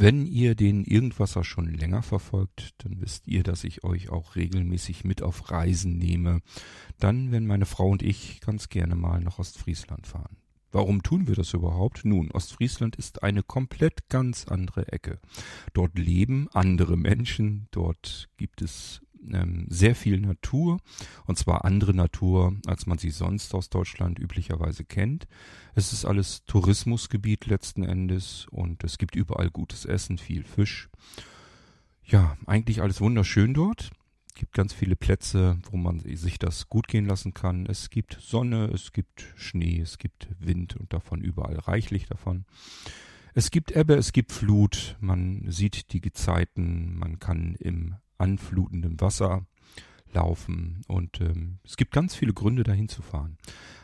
Wenn ihr den Irgendwasser schon länger verfolgt, dann wisst ihr, dass ich euch auch regelmäßig mit auf Reisen nehme. Dann, wenn meine Frau und ich ganz gerne mal nach Ostfriesland fahren. Warum tun wir das überhaupt? Nun, Ostfriesland ist eine komplett ganz andere Ecke. Dort leben andere Menschen, dort gibt es ähm, sehr viel Natur, und zwar andere Natur, als man sie sonst aus Deutschland üblicherweise kennt. Es ist alles Tourismusgebiet letzten Endes und es gibt überall gutes Essen, viel Fisch. Ja, eigentlich alles wunderschön dort. Es gibt ganz viele Plätze, wo man sich das gut gehen lassen kann. Es gibt Sonne, es gibt Schnee, es gibt Wind und davon überall reichlich davon. Es gibt Ebbe, es gibt Flut, man sieht die Gezeiten, man kann im anflutendem Wasser laufen. Und ähm, es gibt ganz viele Gründe, dahin zu fahren.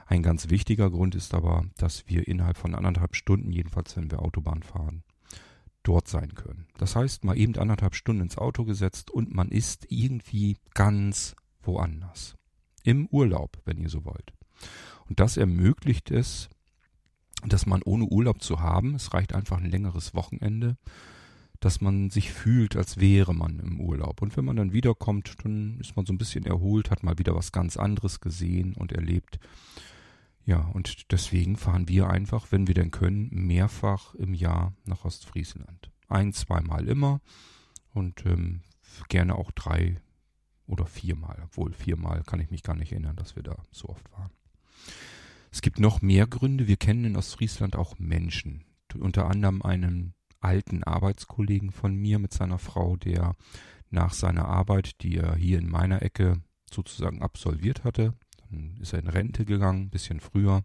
Ein ganz wichtiger Grund ist aber, dass wir innerhalb von anderthalb Stunden, jedenfalls wenn wir Autobahn fahren, dort sein können. Das heißt, mal eben anderthalb Stunden ins Auto gesetzt und man ist irgendwie ganz woanders. Im Urlaub, wenn ihr so wollt. Und das ermöglicht es, dass man ohne Urlaub zu haben, es reicht einfach ein längeres Wochenende, dass man sich fühlt, als wäre man im Urlaub. Und wenn man dann wiederkommt, dann ist man so ein bisschen erholt, hat mal wieder was ganz anderes gesehen und erlebt. Ja, und deswegen fahren wir einfach, wenn wir denn können, mehrfach im Jahr nach Ostfriesland. Ein, zweimal immer und ähm, gerne auch drei oder viermal. Obwohl viermal kann ich mich gar nicht erinnern, dass wir da so oft waren. Es gibt noch mehr Gründe. Wir kennen in Ostfriesland auch Menschen. Unter anderem einen alten Arbeitskollegen von mir mit seiner Frau, der nach seiner Arbeit, die er hier in meiner Ecke sozusagen absolviert hatte, dann ist er in Rente gegangen, ein bisschen früher.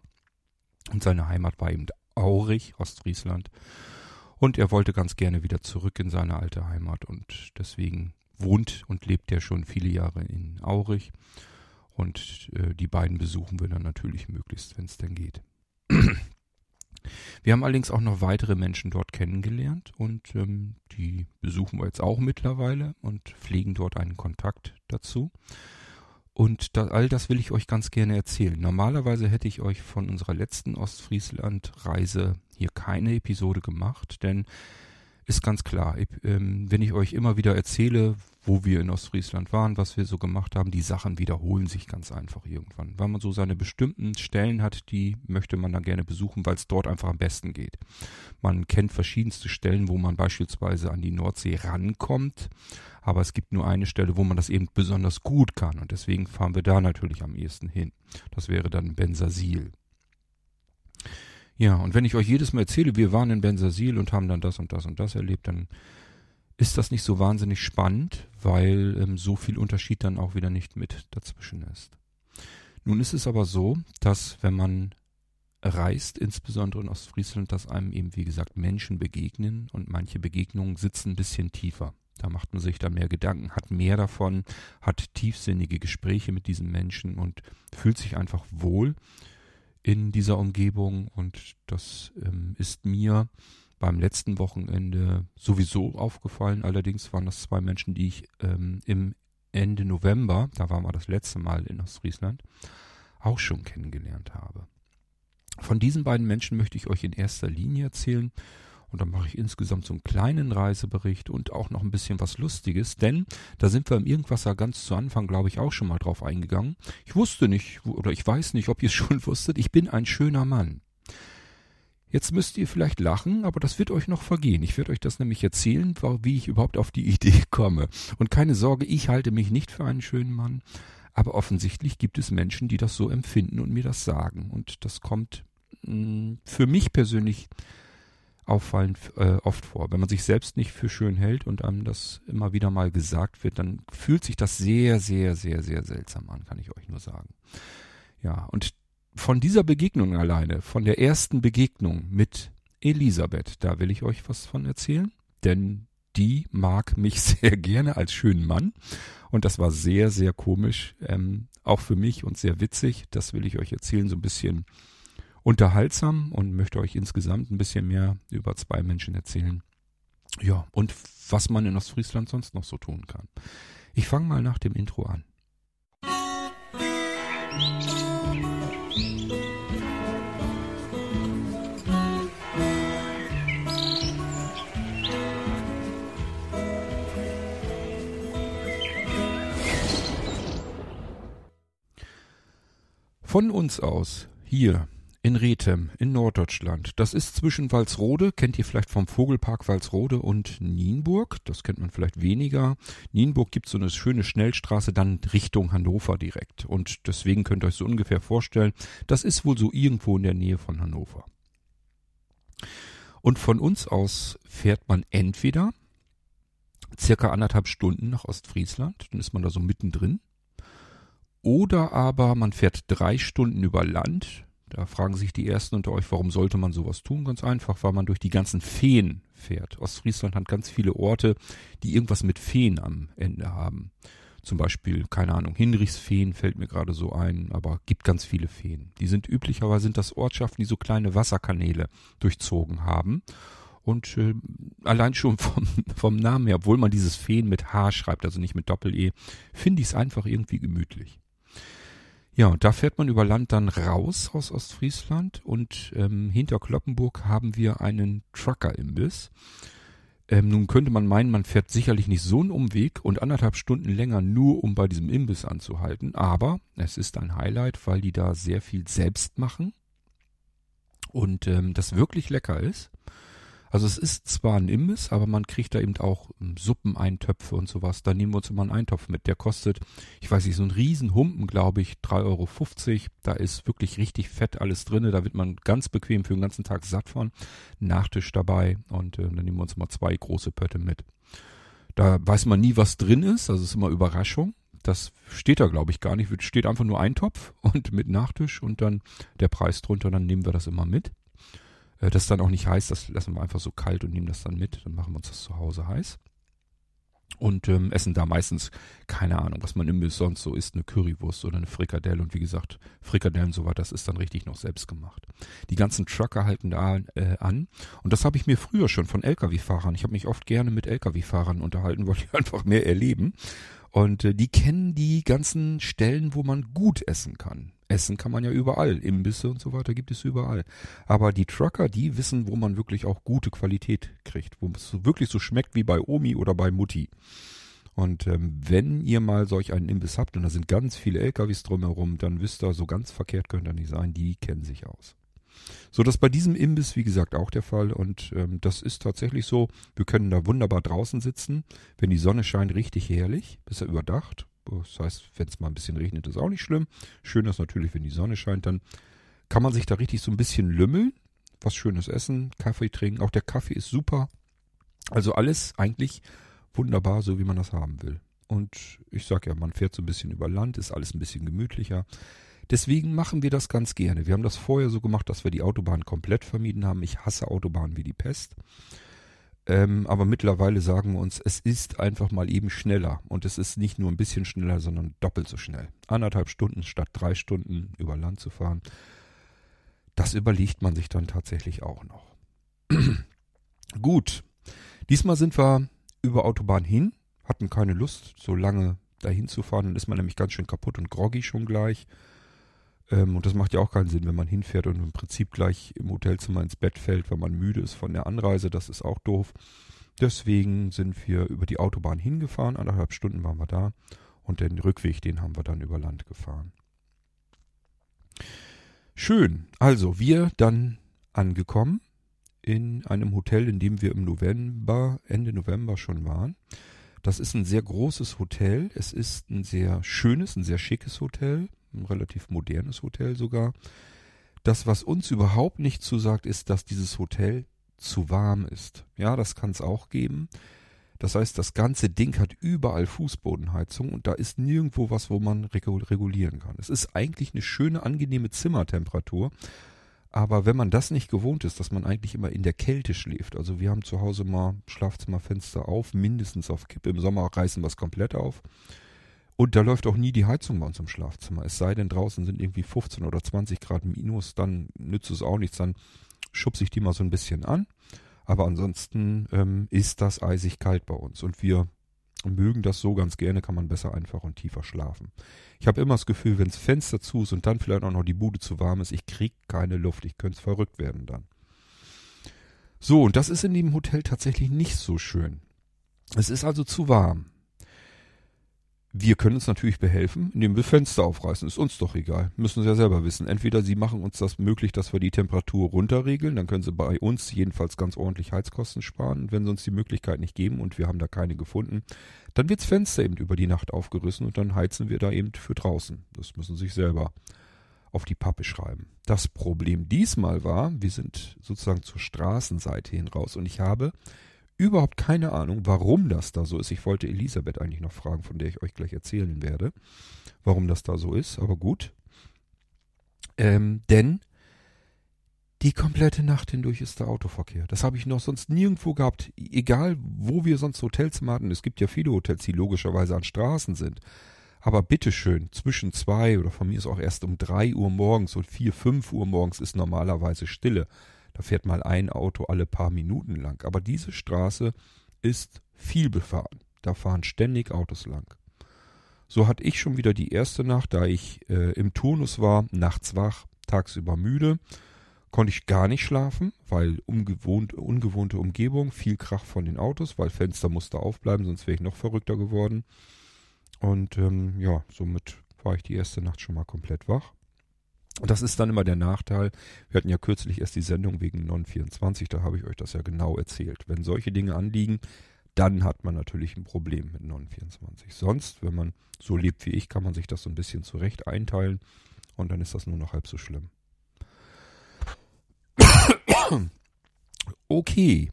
Und seine Heimat war eben Aurich, Ostfriesland. Und er wollte ganz gerne wieder zurück in seine alte Heimat und deswegen wohnt und lebt er schon viele Jahre in Aurich. Und äh, die beiden besuchen wir dann natürlich möglichst, wenn es denn geht. Wir haben allerdings auch noch weitere Menschen dort kennengelernt und ähm, die besuchen wir jetzt auch mittlerweile und pflegen dort einen Kontakt dazu. Und da, all das will ich euch ganz gerne erzählen. Normalerweise hätte ich euch von unserer letzten Ostfriesland-Reise hier keine Episode gemacht, denn ist ganz klar, ich, ähm, wenn ich euch immer wieder erzähle, wo wir in Ostfriesland waren, was wir so gemacht haben, die Sachen wiederholen sich ganz einfach irgendwann. Weil man so seine bestimmten Stellen hat, die möchte man dann gerne besuchen, weil es dort einfach am besten geht. Man kennt verschiedenste Stellen, wo man beispielsweise an die Nordsee rankommt, aber es gibt nur eine Stelle, wo man das eben besonders gut kann und deswegen fahren wir da natürlich am ehesten hin. Das wäre dann Bensasil. Ja, und wenn ich euch jedes Mal erzähle, wir waren in Bensasil und haben dann das und das und das erlebt, dann ist das nicht so wahnsinnig spannend, weil ähm, so viel Unterschied dann auch wieder nicht mit dazwischen ist. Nun ist es aber so, dass wenn man reist, insbesondere in Ostfriesland, dass einem eben, wie gesagt, Menschen begegnen und manche Begegnungen sitzen ein bisschen tiefer. Da macht man sich dann mehr Gedanken, hat mehr davon, hat tiefsinnige Gespräche mit diesen Menschen und fühlt sich einfach wohl in dieser Umgebung und das ähm, ist mir beim letzten Wochenende sowieso aufgefallen. Allerdings waren das zwei Menschen, die ich ähm, im Ende November, da waren wir das letzte Mal in Ostfriesland, auch schon kennengelernt habe. Von diesen beiden Menschen möchte ich euch in erster Linie erzählen und dann mache ich insgesamt so einen kleinen Reisebericht und auch noch ein bisschen was Lustiges, denn da sind wir im Irgendwasser ganz zu Anfang, glaube ich, auch schon mal drauf eingegangen. Ich wusste nicht, oder ich weiß nicht, ob ihr es schon wusstet, ich bin ein schöner Mann. Jetzt müsst ihr vielleicht lachen, aber das wird euch noch vergehen. Ich werde euch das nämlich erzählen, wie ich überhaupt auf die Idee komme. Und keine Sorge, ich halte mich nicht für einen schönen Mann, aber offensichtlich gibt es Menschen, die das so empfinden und mir das sagen. Und das kommt mh, mm, für mich persönlich auffallend äh, oft vor. Wenn man sich selbst nicht für schön hält und einem das immer wieder mal gesagt wird, dann fühlt sich das sehr, sehr, sehr, sehr seltsam an, kann ich euch nur sagen. Ja, und von dieser Begegnung alleine, von der ersten Begegnung mit Elisabeth, da will ich euch was von erzählen, denn die mag mich sehr gerne als schönen Mann und das war sehr, sehr komisch, ähm, auch für mich und sehr witzig. Das will ich euch erzählen, so ein bisschen unterhaltsam und möchte euch insgesamt ein bisschen mehr über zwei Menschen erzählen. Ja, und was man in Ostfriesland sonst noch so tun kann. Ich fange mal nach dem Intro an. Von uns aus, hier in Rethem in Norddeutschland. Das ist zwischen Walsrode, kennt ihr vielleicht vom Vogelpark Walsrode und Nienburg. Das kennt man vielleicht weniger. Nienburg gibt so eine schöne Schnellstraße dann Richtung Hannover direkt. Und deswegen könnt ihr euch so ungefähr vorstellen, das ist wohl so irgendwo in der Nähe von Hannover. Und von uns aus fährt man entweder circa anderthalb Stunden nach Ostfriesland, dann ist man da so mittendrin. Oder aber man fährt drei Stunden über Land, da fragen sich die Ersten unter euch, warum sollte man sowas tun? Ganz einfach, weil man durch die ganzen Feen fährt. Ostfriesland hat ganz viele Orte, die irgendwas mit Feen am Ende haben. Zum Beispiel, keine Ahnung, Hinrichsfeen fällt mir gerade so ein, aber gibt ganz viele Feen. Die sind üblicherweise sind das Ortschaften, die so kleine Wasserkanäle durchzogen haben. Und äh, allein schon vom, vom Namen her, obwohl man dieses Feen mit H schreibt, also nicht mit Doppel-E, finde ich es einfach irgendwie gemütlich. Ja, und da fährt man über Land dann raus aus Ostfriesland und ähm, hinter Kloppenburg haben wir einen Trucker-Imbiss. Ähm, nun könnte man meinen, man fährt sicherlich nicht so einen Umweg und anderthalb Stunden länger nur, um bei diesem Imbiss anzuhalten, aber es ist ein Highlight, weil die da sehr viel selbst machen und ähm, das wirklich lecker ist. Also es ist zwar ein Imbiss, aber man kriegt da eben auch ähm, Suppeneintöpfe und sowas. Da nehmen wir uns immer einen Eintopf mit. Der kostet, ich weiß nicht, so ein Riesenhumpen, glaube ich, 3,50 Euro. Da ist wirklich richtig fett alles drinne. Da wird man ganz bequem für den ganzen Tag satt von. Nachtisch dabei und äh, dann nehmen wir uns mal zwei große Pötte mit. Da weiß man nie, was drin ist. Also es ist immer Überraschung. Das steht da, glaube ich, gar nicht. Steht einfach nur Eintopf und mit Nachtisch und dann der Preis drunter. Dann nehmen wir das immer mit. Äh, das dann auch nicht heiß, das lassen wir einfach so kalt und nehmen das dann mit. Dann machen wir uns das zu Hause heiß. Und ähm, essen da meistens, keine Ahnung, was man im sonst so isst, eine Currywurst oder eine Frikadelle. Und wie gesagt, Frikadellen so weiter, das ist dann richtig noch selbst gemacht. Die ganzen Trucker halten da äh, an. Und das habe ich mir früher schon von Lkw-Fahrern. Ich habe mich oft gerne mit Lkw-Fahrern unterhalten, wollte einfach mehr erleben. Und äh, die kennen die ganzen Stellen, wo man gut essen kann. Essen kann man ja überall. Imbisse und so weiter gibt es überall. Aber die Trucker, die wissen, wo man wirklich auch gute Qualität kriegt. Wo es wirklich so schmeckt wie bei Omi oder bei Mutti. Und ähm, wenn ihr mal solch einen Imbiss habt, und da sind ganz viele LKWs drumherum, dann wisst ihr, so ganz verkehrt könnt ihr nicht sein, die kennen sich aus. So, das bei diesem Imbiss, wie gesagt, auch der Fall. Und ähm, das ist tatsächlich so, wir können da wunderbar draußen sitzen. Wenn die Sonne scheint, richtig herrlich. Ist er überdacht. Das heißt, wenn es mal ein bisschen regnet, ist auch nicht schlimm. Schön ist natürlich, wenn die Sonne scheint, dann kann man sich da richtig so ein bisschen lümmeln. Was schönes essen, Kaffee trinken. Auch der Kaffee ist super. Also alles eigentlich wunderbar, so wie man das haben will. Und ich sag ja, man fährt so ein bisschen über Land, ist alles ein bisschen gemütlicher. Deswegen machen wir das ganz gerne. Wir haben das vorher so gemacht, dass wir die Autobahn komplett vermieden haben. Ich hasse Autobahnen wie die Pest. Ähm, aber mittlerweile sagen wir uns, es ist einfach mal eben schneller. Und es ist nicht nur ein bisschen schneller, sondern doppelt so schnell. Anderthalb Stunden statt drei Stunden über Land zu fahren. Das überlegt man sich dann tatsächlich auch noch. Gut. Diesmal sind wir über Autobahn hin, hatten keine Lust, so lange dahin zu fahren. Dann ist man nämlich ganz schön kaputt und groggy schon gleich. Ähm, und das macht ja auch keinen Sinn, wenn man hinfährt und im Prinzip gleich im Hotelzimmer ins Bett fällt, wenn man müde ist von der Anreise. Das ist auch doof. Deswegen sind wir über die Autobahn hingefahren. Anderthalb Stunden waren wir da. Und den Rückweg, den haben wir dann über Land gefahren. Schön. Also, wir dann angekommen in einem Hotel, in dem wir im November, Ende November schon waren. Das ist ein sehr großes Hotel. Es ist ein sehr schönes, ein sehr schickes Hotel ein relativ modernes Hotel sogar. Das, was uns überhaupt nicht zusagt, ist, dass dieses Hotel zu warm ist. Ja, das kann es auch geben. Das heißt, das ganze Ding hat überall Fußbodenheizung und da ist nirgendwo was, wo man regulieren kann. Es ist eigentlich eine schöne, angenehme Zimmertemperatur. Aber wenn man das nicht gewohnt ist, dass man eigentlich immer in der Kälte schläft, also wir haben zu Hause mal Schlafzimmerfenster auf, mindestens auf Kipp, im Sommer reißen wir es komplett auf. Und da läuft auch nie die Heizung bei uns im Schlafzimmer. Es sei denn, draußen sind irgendwie 15 oder 20 Grad minus, dann nützt es auch nichts, dann schubse ich die mal so ein bisschen an. Aber ansonsten ähm, ist das eisig kalt bei uns und wir mögen das so ganz gerne, kann man besser einfach und tiefer schlafen. Ich habe immer das Gefühl, wenn das Fenster zu ist und dann vielleicht auch noch die Bude zu warm ist, ich krieg keine Luft, ich könnte verrückt werden dann. So, und das ist in dem Hotel tatsächlich nicht so schön. Es ist also zu warm. Wir können uns natürlich behelfen, indem wir Fenster aufreißen. Ist uns doch egal. Müssen Sie ja selber wissen. Entweder Sie machen uns das möglich, dass wir die Temperatur runterregeln, dann können Sie bei uns jedenfalls ganz ordentlich Heizkosten sparen. Wenn Sie uns die Möglichkeit nicht geben und wir haben da keine gefunden, dann wird's Fenster eben über die Nacht aufgerissen und dann heizen wir da eben für draußen. Das müssen Sie sich selber auf die Pappe schreiben. Das Problem diesmal war, wir sind sozusagen zur Straßenseite hin raus und ich habe überhaupt keine Ahnung, warum das da so ist. Ich wollte Elisabeth eigentlich noch fragen, von der ich euch gleich erzählen werde, warum das da so ist, aber gut. Ähm, denn die komplette Nacht hindurch ist der Autoverkehr. Das habe ich noch sonst nirgendwo gehabt. Egal, wo wir sonst Hotels machen. Es gibt ja viele Hotels, die logischerweise an Straßen sind. Aber bitteschön, zwischen zwei oder von mir ist auch erst um drei Uhr morgens und vier, fünf Uhr morgens ist normalerweise Stille. Da fährt mal ein Auto alle paar Minuten lang. Aber diese Straße ist viel befahren. Da fahren ständig Autos lang. So hatte ich schon wieder die erste Nacht, da ich äh, im Turnus war, nachts wach, tagsüber müde, konnte ich gar nicht schlafen, weil ungewohnt, ungewohnte Umgebung, viel Krach von den Autos, weil Fenster musste aufbleiben, sonst wäre ich noch verrückter geworden. Und ähm, ja, somit war ich die erste Nacht schon mal komplett wach. Und das ist dann immer der Nachteil. Wir hatten ja kürzlich erst die Sendung wegen Non24, da habe ich euch das ja genau erzählt. Wenn solche Dinge anliegen, dann hat man natürlich ein Problem mit Non24. Sonst, wenn man so lebt wie ich, kann man sich das so ein bisschen zurecht einteilen und dann ist das nur noch halb so schlimm. Okay.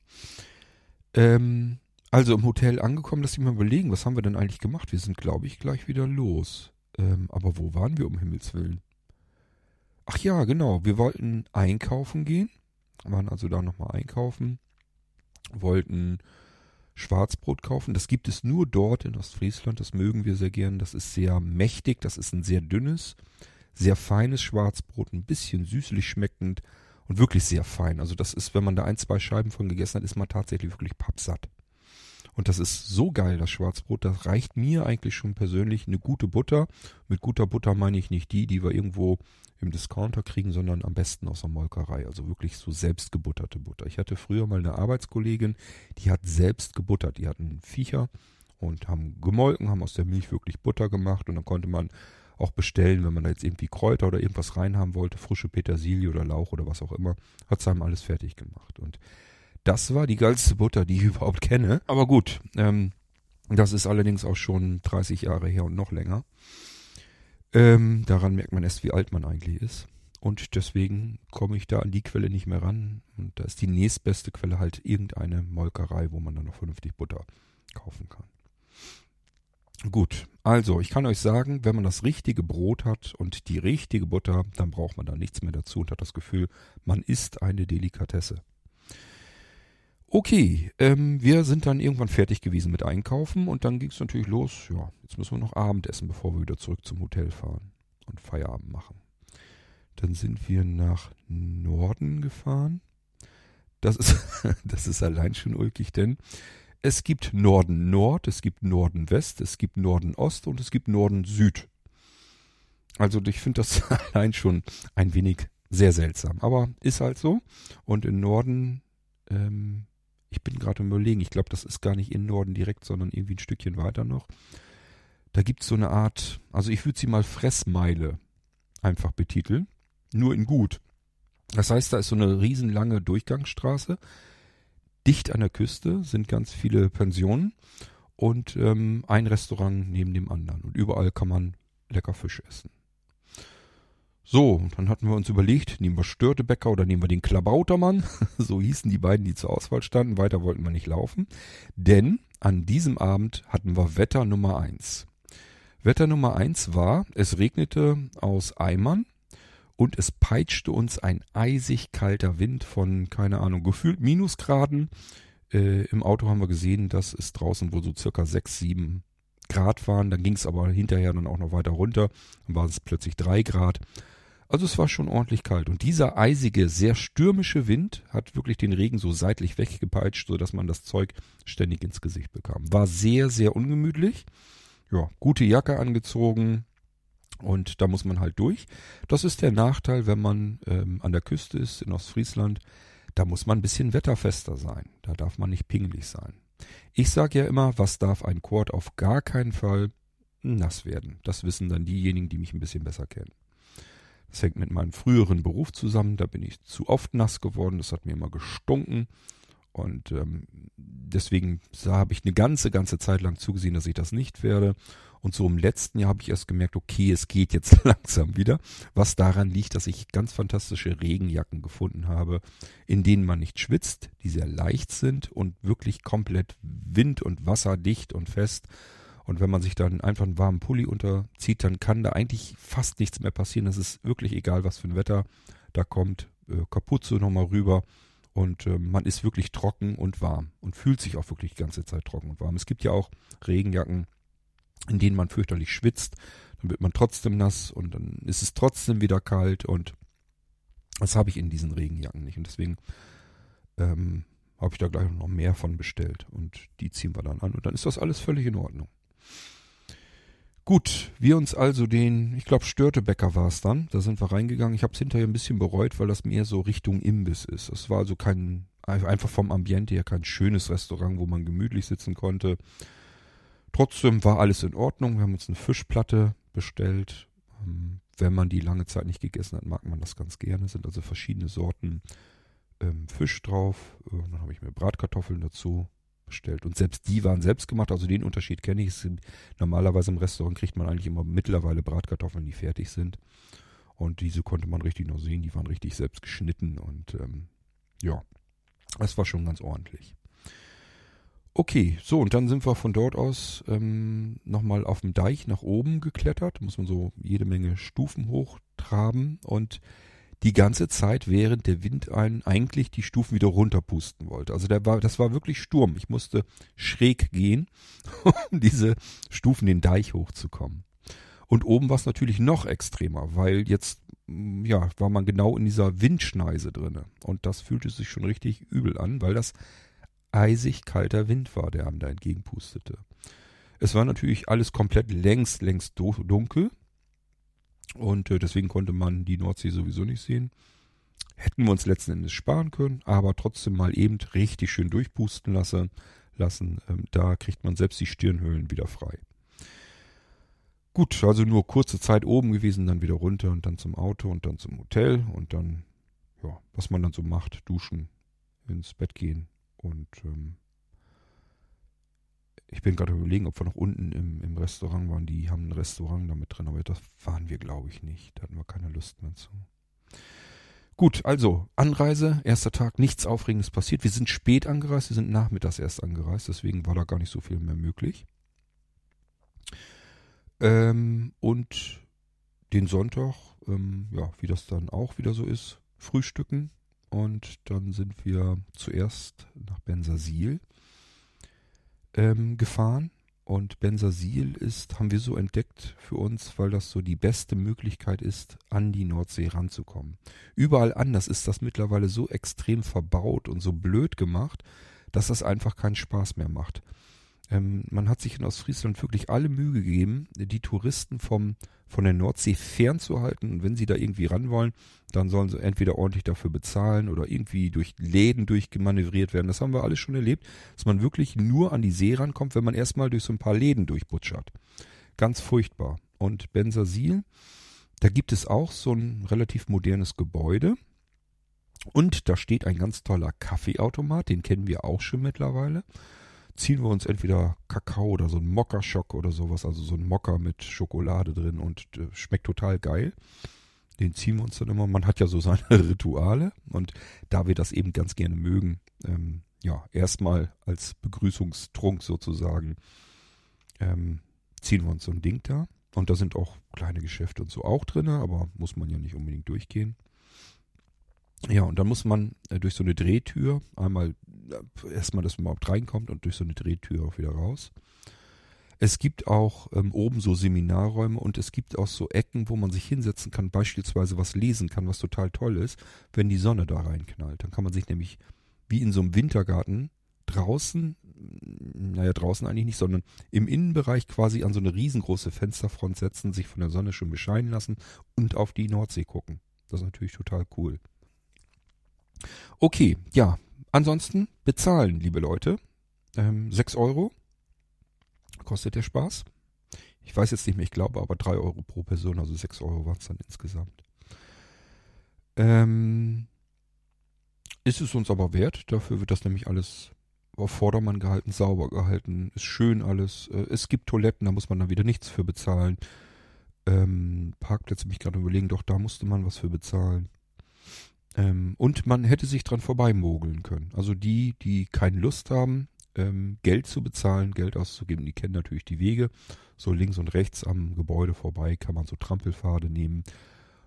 Ähm, also im Hotel angekommen, lass ich mal überlegen, was haben wir denn eigentlich gemacht? Wir sind, glaube ich, gleich wieder los. Ähm, aber wo waren wir um Himmels Willen? Ach ja, genau. Wir wollten einkaufen gehen. Waren also da nochmal einkaufen. Wollten Schwarzbrot kaufen. Das gibt es nur dort in Ostfriesland. Das mögen wir sehr gern. Das ist sehr mächtig. Das ist ein sehr dünnes, sehr feines Schwarzbrot. Ein bisschen süßlich schmeckend und wirklich sehr fein. Also das ist, wenn man da ein, zwei Scheiben von gegessen hat, ist man tatsächlich wirklich pappsatt. Und das ist so geil, das Schwarzbrot. Das reicht mir eigentlich schon persönlich eine gute Butter. Mit guter Butter meine ich nicht die, die wir irgendwo im Discounter kriegen, sondern am besten aus der Molkerei. Also wirklich so selbst gebutterte Butter. Ich hatte früher mal eine Arbeitskollegin, die hat selbst gebuttert. Die hatten Viecher und haben gemolken, haben aus der Milch wirklich Butter gemacht und dann konnte man auch bestellen, wenn man da jetzt irgendwie Kräuter oder irgendwas reinhaben wollte, frische Petersilie oder Lauch oder was auch immer, hat sie einem alles fertig gemacht. Und das war die geilste Butter, die ich überhaupt kenne. Aber gut, ähm, das ist allerdings auch schon 30 Jahre her und noch länger. Ähm, daran merkt man erst, wie alt man eigentlich ist. Und deswegen komme ich da an die Quelle nicht mehr ran. Und da ist die nächstbeste Quelle halt irgendeine Molkerei, wo man dann noch vernünftig Butter kaufen kann. Gut, also ich kann euch sagen, wenn man das richtige Brot hat und die richtige Butter, dann braucht man da nichts mehr dazu und hat das Gefühl, man isst eine Delikatesse. Okay, ähm, wir sind dann irgendwann fertig gewesen mit Einkaufen und dann ging es natürlich los. Ja, jetzt müssen wir noch Abendessen, bevor wir wieder zurück zum Hotel fahren und Feierabend machen. Dann sind wir nach Norden gefahren. Das ist, das ist allein schon ulkig, denn es gibt Norden Nord, es gibt Norden West, es gibt Norden Ost und es gibt Norden Süd. Also ich finde das allein schon ein wenig sehr seltsam, aber ist halt so. Und in Norden ähm, ich bin gerade überlegen, ich glaube, das ist gar nicht in Norden direkt, sondern irgendwie ein Stückchen weiter noch. Da gibt es so eine Art, also ich würde sie mal Fressmeile einfach betiteln, nur in gut. Das heißt, da ist so eine riesenlange Durchgangsstraße. Dicht an der Küste sind ganz viele Pensionen und ähm, ein Restaurant neben dem anderen. Und überall kann man lecker Fisch essen. So, dann hatten wir uns überlegt, nehmen wir Störtebäcker oder nehmen wir den Klabautermann. so hießen die beiden, die zur Auswahl standen. Weiter wollten wir nicht laufen. Denn an diesem Abend hatten wir Wetter Nummer eins. Wetter Nummer eins war, es regnete aus Eimern und es peitschte uns ein eisig kalter Wind von, keine Ahnung, gefühlt Minusgraden. Äh, Im Auto haben wir gesehen, dass es draußen wohl so circa sechs, sieben Grad waren. Dann ging es aber hinterher dann auch noch weiter runter. Dann war es plötzlich drei Grad. Also es war schon ordentlich kalt. Und dieser eisige, sehr stürmische Wind hat wirklich den Regen so seitlich weggepeitscht, sodass man das Zeug ständig ins Gesicht bekam. War sehr, sehr ungemütlich. Ja, gute Jacke angezogen. Und da muss man halt durch. Das ist der Nachteil, wenn man ähm, an der Küste ist, in Ostfriesland. Da muss man ein bisschen wetterfester sein. Da darf man nicht pingelig sein. Ich sage ja immer, was darf ein Quad auf gar keinen Fall? nass werden. Das wissen dann diejenigen, die mich ein bisschen besser kennen. Das hängt mit meinem früheren Beruf zusammen. Da bin ich zu oft nass geworden. Das hat mir immer gestunken. Und ähm, deswegen habe ich eine ganze, ganze Zeit lang zugesehen, dass ich das nicht werde. Und so im letzten Jahr habe ich erst gemerkt, okay, es geht jetzt langsam wieder. Was daran liegt, dass ich ganz fantastische Regenjacken gefunden habe, in denen man nicht schwitzt, die sehr leicht sind und wirklich komplett wind- und wasserdicht und fest. Und wenn man sich dann einfach einen warmen Pulli unterzieht, dann kann da eigentlich fast nichts mehr passieren. Es ist wirklich egal, was für ein Wetter da kommt. Äh, Kapuze nochmal rüber und äh, man ist wirklich trocken und warm und fühlt sich auch wirklich die ganze Zeit trocken und warm. Es gibt ja auch Regenjacken, in denen man fürchterlich schwitzt. Dann wird man trotzdem nass und dann ist es trotzdem wieder kalt und das habe ich in diesen Regenjacken nicht. Und deswegen ähm, habe ich da gleich noch mehr von bestellt und die ziehen wir dann an und dann ist das alles völlig in Ordnung. Gut, wir uns also den, ich glaube Störtebäcker war es dann, da sind wir reingegangen. Ich habe es hinterher ein bisschen bereut, weil das mehr so Richtung Imbiss ist. Es war also kein, einfach vom Ambiente her kein schönes Restaurant, wo man gemütlich sitzen konnte. Trotzdem war alles in Ordnung. Wir haben uns eine Fischplatte bestellt. Ähm, wenn man die lange Zeit nicht gegessen hat, mag man das ganz gerne. Es sind also verschiedene Sorten ähm, Fisch drauf. Äh, dann habe ich mir Bratkartoffeln dazu bestellt. Und selbst die waren selbst gemacht, also den Unterschied kenne ich. Normalerweise im Restaurant kriegt man eigentlich immer mittlerweile Bratkartoffeln, die fertig sind. Und diese konnte man richtig noch sehen, die waren richtig selbst geschnitten und ähm, ja, das war schon ganz ordentlich. Okay, so und dann sind wir von dort aus ähm, nochmal auf dem Deich nach oben geklettert. Muss man so jede Menge Stufen hochtraben und die ganze Zeit, während der Wind einen eigentlich die Stufen wieder runterpusten wollte. Also der war, das war wirklich Sturm. Ich musste schräg gehen, um diese Stufen den Deich hochzukommen. Und oben war es natürlich noch extremer, weil jetzt mm, ja, war man genau in dieser Windschneise drinne und das fühlte sich schon richtig übel an, weil das eisig kalter Wind war, der einem da entgegenpustete. Es war natürlich alles komplett längst, längst dunkel. Und äh, deswegen konnte man die Nordsee sowieso nicht sehen. Hätten wir uns letzten Endes sparen können, aber trotzdem mal eben richtig schön durchpusten lassen. lassen. Ähm, da kriegt man selbst die Stirnhöhlen wieder frei. Gut, also nur kurze Zeit oben gewesen, dann wieder runter und dann zum Auto und dann zum Hotel und dann, ja, was man dann so macht, duschen, ins Bett gehen und ähm, ich bin gerade überlegen, ob wir noch unten im, im Restaurant waren. Die haben ein Restaurant da mit drin, aber das waren wir, glaube ich, nicht. Da hatten wir keine Lust mehr zu. Gut, also Anreise, erster Tag, nichts Aufregendes passiert. Wir sind spät angereist, wir sind nachmittags erst angereist, deswegen war da gar nicht so viel mehr möglich. Ähm, und den Sonntag, ähm, ja, wie das dann auch wieder so ist, frühstücken. Und dann sind wir zuerst nach Bensasil ähm, gefahren. Und Bensasil ist, haben wir so entdeckt für uns, weil das so die beste Möglichkeit ist, an die Nordsee ranzukommen. Überall anders ist das mittlerweile so extrem verbaut und so blöd gemacht, dass das einfach keinen Spaß mehr macht. Ähm, man hat sich in Ostfriesland wirklich alle Mühe gegeben, die Touristen vom von der Nordsee fernzuhalten. Und wenn sie da irgendwie ran wollen, dann sollen sie entweder ordentlich dafür bezahlen oder irgendwie durch Läden durchgemanövriert werden. Das haben wir alles schon erlebt, dass man wirklich nur an die See rankommt, wenn man erstmal durch so ein paar Läden durchbutschert. Ganz furchtbar. Und Bensasil, da gibt es auch so ein relativ modernes Gebäude. Und da steht ein ganz toller Kaffeeautomat, den kennen wir auch schon mittlerweile ziehen wir uns entweder Kakao oder so ein Mokka-Schock oder sowas, also so ein Mokka mit Schokolade drin und äh, schmeckt total geil. Den ziehen wir uns dann immer. Man hat ja so seine Rituale und da wir das eben ganz gerne mögen, ähm, ja, erstmal als Begrüßungstrunk sozusagen, ähm, ziehen wir uns so ein Ding da. Und da sind auch kleine Geschäfte und so auch drin, aber muss man ja nicht unbedingt durchgehen. Ja, und dann muss man äh, durch so eine Drehtür einmal erstmal, dass man überhaupt reinkommt und durch so eine Drehtür auch wieder raus. Es gibt auch ähm, oben so Seminarräume und es gibt auch so Ecken, wo man sich hinsetzen kann, beispielsweise was lesen kann, was total toll ist, wenn die Sonne da reinknallt. Dann kann man sich nämlich wie in so einem Wintergarten draußen, naja, draußen eigentlich nicht, sondern im Innenbereich quasi an so eine riesengroße Fensterfront setzen, sich von der Sonne schon bescheinen lassen und auf die Nordsee gucken. Das ist natürlich total cool. Okay, ja. Ansonsten bezahlen, liebe Leute. Ähm, 6 Euro kostet der Spaß. Ich weiß jetzt nicht mehr, ich glaube aber drei Euro pro Person, also sechs Euro waren es dann insgesamt. Ähm, ist es uns aber wert, dafür wird das nämlich alles auf Vordermann gehalten, sauber gehalten, ist schön alles. Äh, es gibt Toiletten, da muss man dann wieder nichts für bezahlen. Ähm, Parkplätze mich gerade überlegen, doch da musste man was für bezahlen. Ähm, und man hätte sich dran vorbeimogeln können. Also die, die keine Lust haben, ähm, Geld zu bezahlen, Geld auszugeben, die kennen natürlich die Wege. So links und rechts am Gebäude vorbei kann man so Trampelpfade nehmen.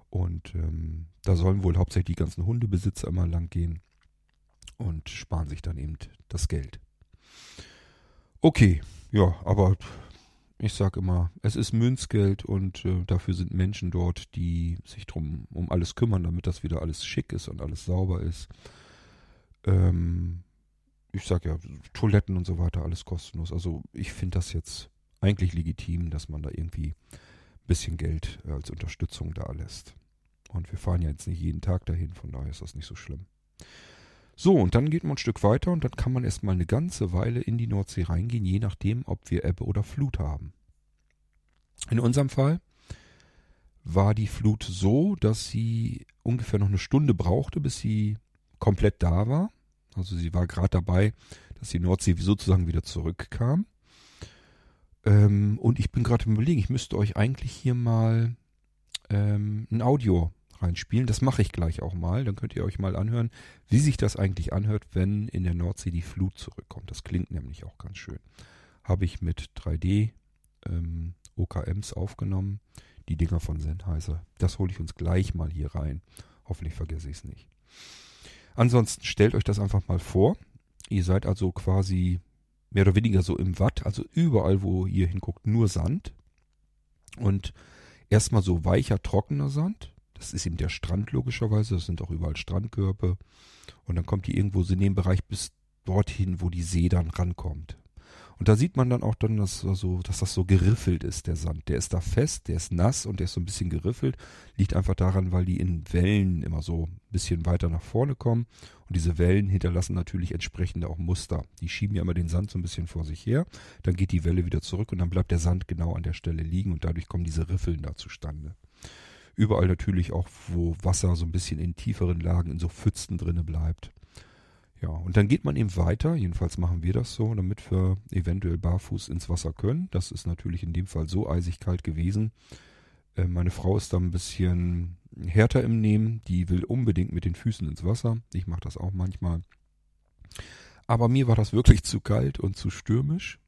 Und ähm, da sollen wohl hauptsächlich die ganzen Hundebesitzer immer lang gehen und sparen sich dann eben das Geld. Okay, ja, aber ich sage immer, es ist Münzgeld und äh, dafür sind Menschen dort, die sich drum um alles kümmern, damit das wieder alles schick ist und alles sauber ist. Ähm, ich sage ja, Toiletten und so weiter, alles kostenlos. Also ich finde das jetzt eigentlich legitim, dass man da irgendwie ein bisschen Geld als Unterstützung da lässt. Und wir fahren ja jetzt nicht jeden Tag dahin, von daher ist das nicht so schlimm. So, und dann geht man ein Stück weiter und dann kann man erstmal eine ganze Weile in die Nordsee reingehen, je nachdem, ob wir Ebbe oder Flut haben. In unserem Fall war die Flut so, dass sie ungefähr noch eine Stunde brauchte, bis sie komplett da war. Also sie war gerade dabei, dass die Nordsee sozusagen wieder zurückkam. Ähm, und ich bin gerade im Überlegen, ich müsste euch eigentlich hier mal ähm, ein Audio reinspielen. Das mache ich gleich auch mal. Dann könnt ihr euch mal anhören, wie sich das eigentlich anhört, wenn in der Nordsee die Flut zurückkommt. Das klingt nämlich auch ganz schön. Habe ich mit 3D ähm, OKMs aufgenommen. Die Dinger von Sennheiser. Das hole ich uns gleich mal hier rein. Hoffentlich vergesse ich es nicht. Ansonsten stellt euch das einfach mal vor. Ihr seid also quasi mehr oder weniger so im Watt, also überall, wo ihr hinguckt, nur Sand. Und erstmal so weicher, trockener Sand. Das ist eben der Strand logischerweise. Das sind auch überall Strandkörper. Und dann kommt die irgendwo in dem Bereich bis dorthin, wo die See dann rankommt. Und da sieht man dann auch dann, dass, also, dass das so geriffelt ist, der Sand. Der ist da fest, der ist nass und der ist so ein bisschen geriffelt. Liegt einfach daran, weil die in Wellen immer so ein bisschen weiter nach vorne kommen. Und diese Wellen hinterlassen natürlich entsprechende auch Muster. Die schieben ja immer den Sand so ein bisschen vor sich her. Dann geht die Welle wieder zurück und dann bleibt der Sand genau an der Stelle liegen und dadurch kommen diese Riffeln da zustande. Überall natürlich auch, wo Wasser so ein bisschen in tieferen Lagen, in so Pfützen drinne bleibt. Ja, und dann geht man eben weiter, jedenfalls machen wir das so, damit wir eventuell barfuß ins Wasser können. Das ist natürlich in dem Fall so eisig kalt gewesen. Äh, meine Frau ist da ein bisschen härter im Nehmen, die will unbedingt mit den Füßen ins Wasser. Ich mache das auch manchmal. Aber mir war das wirklich zu kalt und zu stürmisch.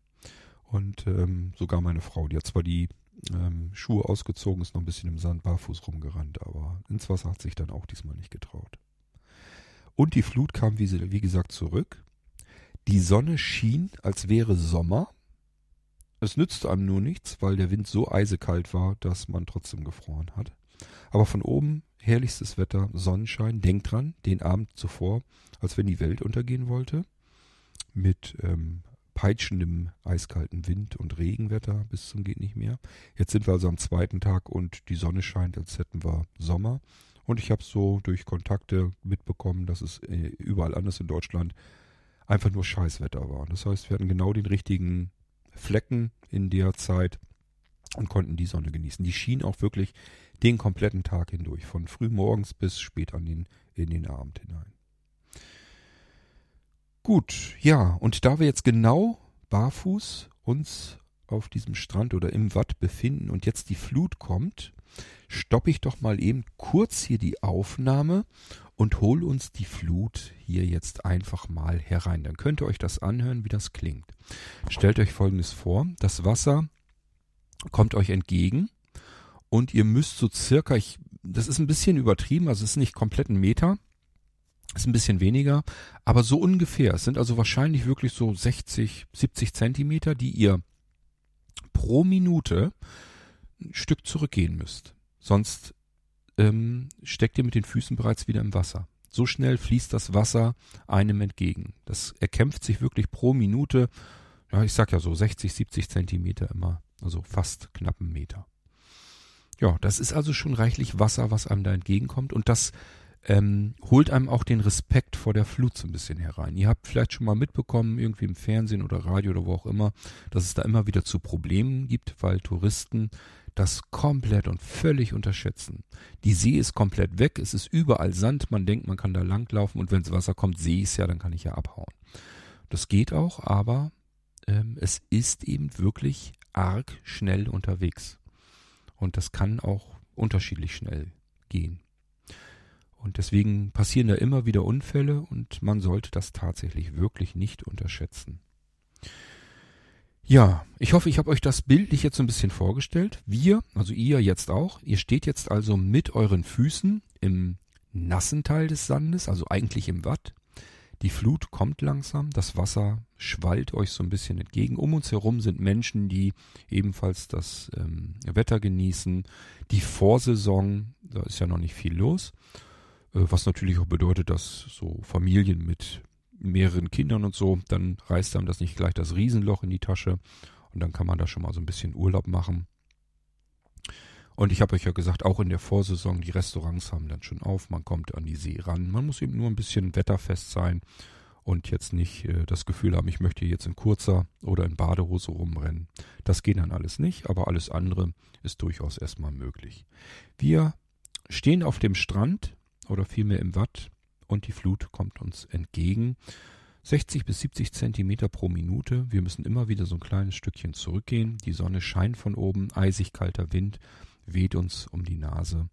Und ähm, sogar meine Frau, die hat zwar die ähm, Schuhe ausgezogen, ist noch ein bisschen im Sand barfuß rumgerannt, aber ins Wasser hat sich dann auch diesmal nicht getraut. Und die Flut kam, wie, wie gesagt, zurück. Die Sonne schien, als wäre Sommer. Es nützte einem nur nichts, weil der Wind so eisekalt war, dass man trotzdem gefroren hat. Aber von oben herrlichstes Wetter, Sonnenschein. Denkt dran, den Abend zuvor, als wenn die Welt untergehen wollte. Mit ähm, peitschendem eiskalten Wind und Regenwetter bis zum geht nicht mehr. Jetzt sind wir also am zweiten Tag und die Sonne scheint, als hätten wir Sommer. Und ich habe so durch Kontakte mitbekommen, dass es äh, überall anders in Deutschland einfach nur Scheißwetter war. Das heißt, wir hatten genau den richtigen Flecken in der Zeit und konnten die Sonne genießen. Die schien auch wirklich den kompletten Tag hindurch, von früh morgens bis spät an den, in den Abend hinein. Gut, ja, und da wir jetzt genau barfuß uns auf diesem Strand oder im Watt befinden und jetzt die Flut kommt, stoppe ich doch mal eben kurz hier die Aufnahme und hol uns die Flut hier jetzt einfach mal herein. Dann könnt ihr euch das anhören, wie das klingt. Stellt euch folgendes vor. Das Wasser kommt euch entgegen und ihr müsst so circa, ich, das ist ein bisschen übertrieben, also es ist nicht komplett ein Meter, ist ein bisschen weniger, aber so ungefähr. Es sind also wahrscheinlich wirklich so 60, 70 Zentimeter, die ihr pro Minute ein Stück zurückgehen müsst. Sonst ähm, steckt ihr mit den Füßen bereits wieder im Wasser. So schnell fließt das Wasser einem entgegen. Das erkämpft sich wirklich pro Minute, ja, ich sag ja so 60, 70 Zentimeter immer, also fast knapp einen Meter. Ja, das ist also schon reichlich Wasser, was einem da entgegenkommt und das ähm, holt einem auch den Respekt vor der Flut so ein bisschen herein. Ihr habt vielleicht schon mal mitbekommen, irgendwie im Fernsehen oder Radio oder wo auch immer, dass es da immer wieder zu Problemen gibt, weil Touristen das komplett und völlig unterschätzen. Die See ist komplett weg, es ist überall Sand, man denkt, man kann da langlaufen und wenn das Wasser kommt, sehe ich es ja, dann kann ich ja abhauen. Das geht auch, aber ähm, es ist eben wirklich arg schnell unterwegs. Und das kann auch unterschiedlich schnell gehen. Und deswegen passieren da immer wieder Unfälle und man sollte das tatsächlich wirklich nicht unterschätzen. Ja, ich hoffe, ich habe euch das bildlich jetzt so ein bisschen vorgestellt. Wir, also ihr jetzt auch, ihr steht jetzt also mit euren Füßen im nassen Teil des Sandes, also eigentlich im Watt. Die Flut kommt langsam, das Wasser schwallt euch so ein bisschen entgegen. Um uns herum sind Menschen, die ebenfalls das ähm, Wetter genießen. Die Vorsaison, da ist ja noch nicht viel los. Äh, was natürlich auch bedeutet, dass so Familien mit mehreren Kindern und so, dann reißt einem das nicht gleich das Riesenloch in die Tasche und dann kann man da schon mal so ein bisschen Urlaub machen. Und ich habe euch ja gesagt, auch in der Vorsaison, die Restaurants haben dann schon auf, man kommt an die See ran. Man muss eben nur ein bisschen wetterfest sein und jetzt nicht äh, das Gefühl haben, ich möchte jetzt in kurzer oder in Badehose rumrennen. Das geht dann alles nicht, aber alles andere ist durchaus erstmal möglich. Wir stehen auf dem Strand oder vielmehr im Watt und die Flut kommt uns entgegen. 60 bis 70 Zentimeter pro Minute. Wir müssen immer wieder so ein kleines Stückchen zurückgehen. Die Sonne scheint von oben, eisig kalter Wind weht uns um die Nase.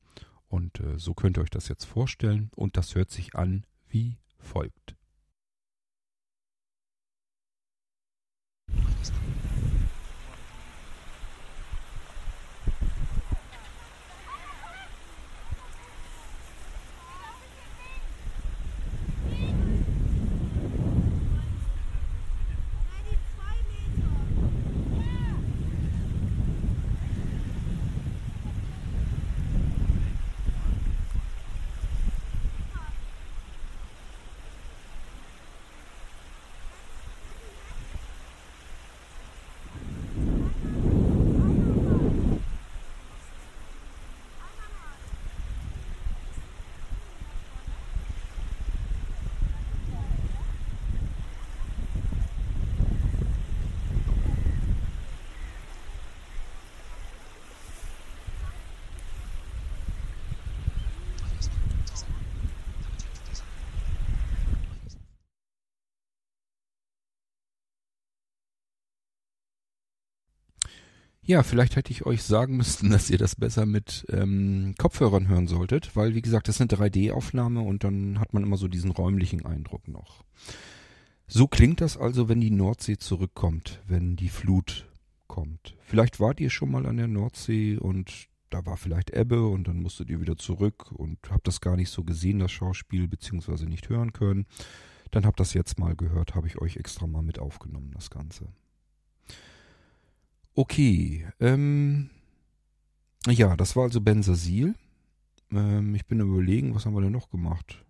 Und äh, so könnt ihr euch das jetzt vorstellen. Und das hört sich an wie folgt. Ja, vielleicht hätte ich euch sagen müssen, dass ihr das besser mit ähm, Kopfhörern hören solltet, weil wie gesagt, das ist eine 3D-Aufnahme und dann hat man immer so diesen räumlichen Eindruck noch. So klingt das also, wenn die Nordsee zurückkommt, wenn die Flut kommt. Vielleicht wart ihr schon mal an der Nordsee und da war vielleicht Ebbe und dann musstet ihr wieder zurück und habt das gar nicht so gesehen, das Schauspiel, beziehungsweise nicht hören können. Dann habt das jetzt mal gehört, habe ich euch extra mal mit aufgenommen, das Ganze. Okay, ähm, ja, das war also Bensasil. Ähm, ich bin überlegen, was haben wir denn noch gemacht?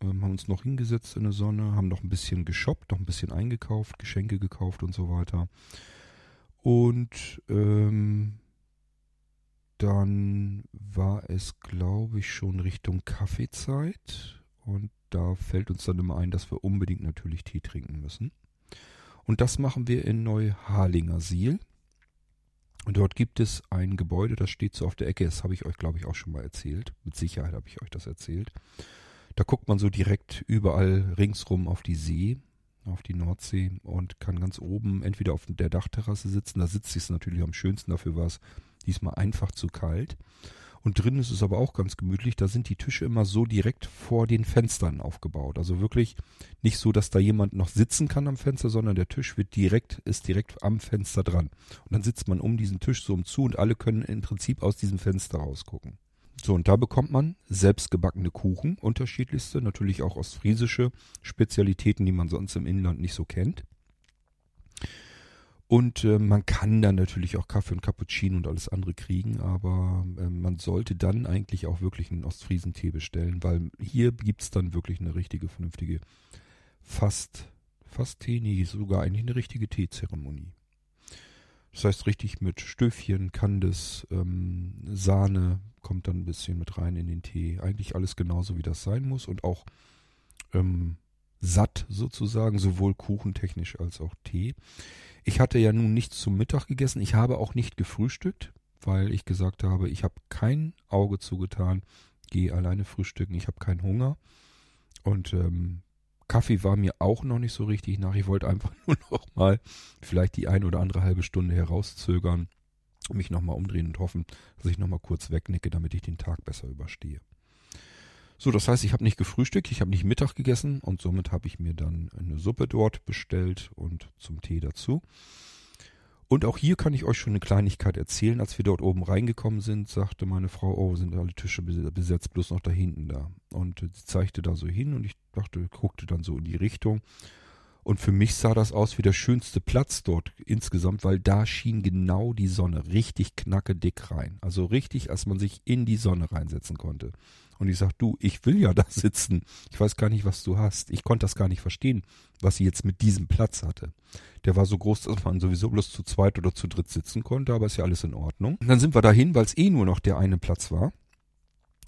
Ähm, haben uns noch hingesetzt in der Sonne, haben noch ein bisschen geshoppt, noch ein bisschen eingekauft, Geschenke gekauft und so weiter. Und ähm, dann war es, glaube ich, schon Richtung Kaffeezeit. Und da fällt uns dann immer ein, dass wir unbedingt natürlich Tee trinken müssen. Und das machen wir in Neuharlinger Siel. Und dort gibt es ein Gebäude, das steht so auf der Ecke. Das habe ich euch, glaube ich, auch schon mal erzählt. Mit Sicherheit habe ich euch das erzählt. Da guckt man so direkt überall ringsrum auf die See, auf die Nordsee und kann ganz oben entweder auf der Dachterrasse sitzen. Da sitzt es natürlich am schönsten. Dafür war es diesmal einfach zu kalt. Und drin ist es aber auch ganz gemütlich. Da sind die Tische immer so direkt vor den Fenstern aufgebaut. Also wirklich nicht so, dass da jemand noch sitzen kann am Fenster, sondern der Tisch wird direkt, ist direkt am Fenster dran. Und dann sitzt man um diesen Tisch so um zu und alle können im Prinzip aus diesem Fenster rausgucken. So, und da bekommt man selbstgebackene Kuchen, unterschiedlichste, natürlich auch ostfriesische Spezialitäten, die man sonst im Inland nicht so kennt. Und äh, man kann dann natürlich auch Kaffee und Cappuccino und alles andere kriegen, aber äh, man sollte dann eigentlich auch wirklich einen Ostfriesentee bestellen, weil hier gibt's dann wirklich eine richtige, vernünftige, fast, fast Tee, nee, sogar eigentlich eine richtige Teezeremonie. Das heißt richtig mit Stöfchen, Candice, ähm, Sahne kommt dann ein bisschen mit rein in den Tee. Eigentlich alles genauso, wie das sein muss und auch ähm, satt sozusagen, sowohl kuchentechnisch als auch Tee. Ich hatte ja nun nichts zum Mittag gegessen. Ich habe auch nicht gefrühstückt, weil ich gesagt habe, ich habe kein Auge zugetan, gehe alleine frühstücken, ich habe keinen Hunger. Und ähm, Kaffee war mir auch noch nicht so richtig nach. Ich wollte einfach nur noch mal vielleicht die ein oder andere halbe Stunde herauszögern, mich nochmal umdrehen und hoffen, dass ich nochmal kurz wegnicke, damit ich den Tag besser überstehe. So, das heißt, ich habe nicht gefrühstückt, ich habe nicht Mittag gegessen und somit habe ich mir dann eine Suppe dort bestellt und zum Tee dazu. Und auch hier kann ich euch schon eine Kleinigkeit erzählen. Als wir dort oben reingekommen sind, sagte meine Frau, oh, sind alle Tische besetzt, bloß noch da hinten da. Und sie zeigte da so hin und ich dachte, guckte dann so in die Richtung. Und für mich sah das aus wie der schönste Platz dort insgesamt, weil da schien genau die Sonne richtig knacke dick rein. Also richtig, als man sich in die Sonne reinsetzen konnte. Und ich sag, du, ich will ja da sitzen. Ich weiß gar nicht, was du hast. Ich konnte das gar nicht verstehen, was sie jetzt mit diesem Platz hatte. Der war so groß, dass man sowieso bloß zu zweit oder zu dritt sitzen konnte, aber ist ja alles in Ordnung. Und dann sind wir dahin, weil es eh nur noch der eine Platz war.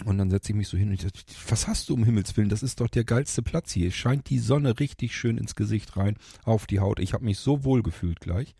Und dann setze ich mich so hin und ich sage, was hast du um Himmels Willen? Das ist doch der geilste Platz hier. Es scheint die Sonne richtig schön ins Gesicht rein, auf die Haut. Ich habe mich so wohl gefühlt gleich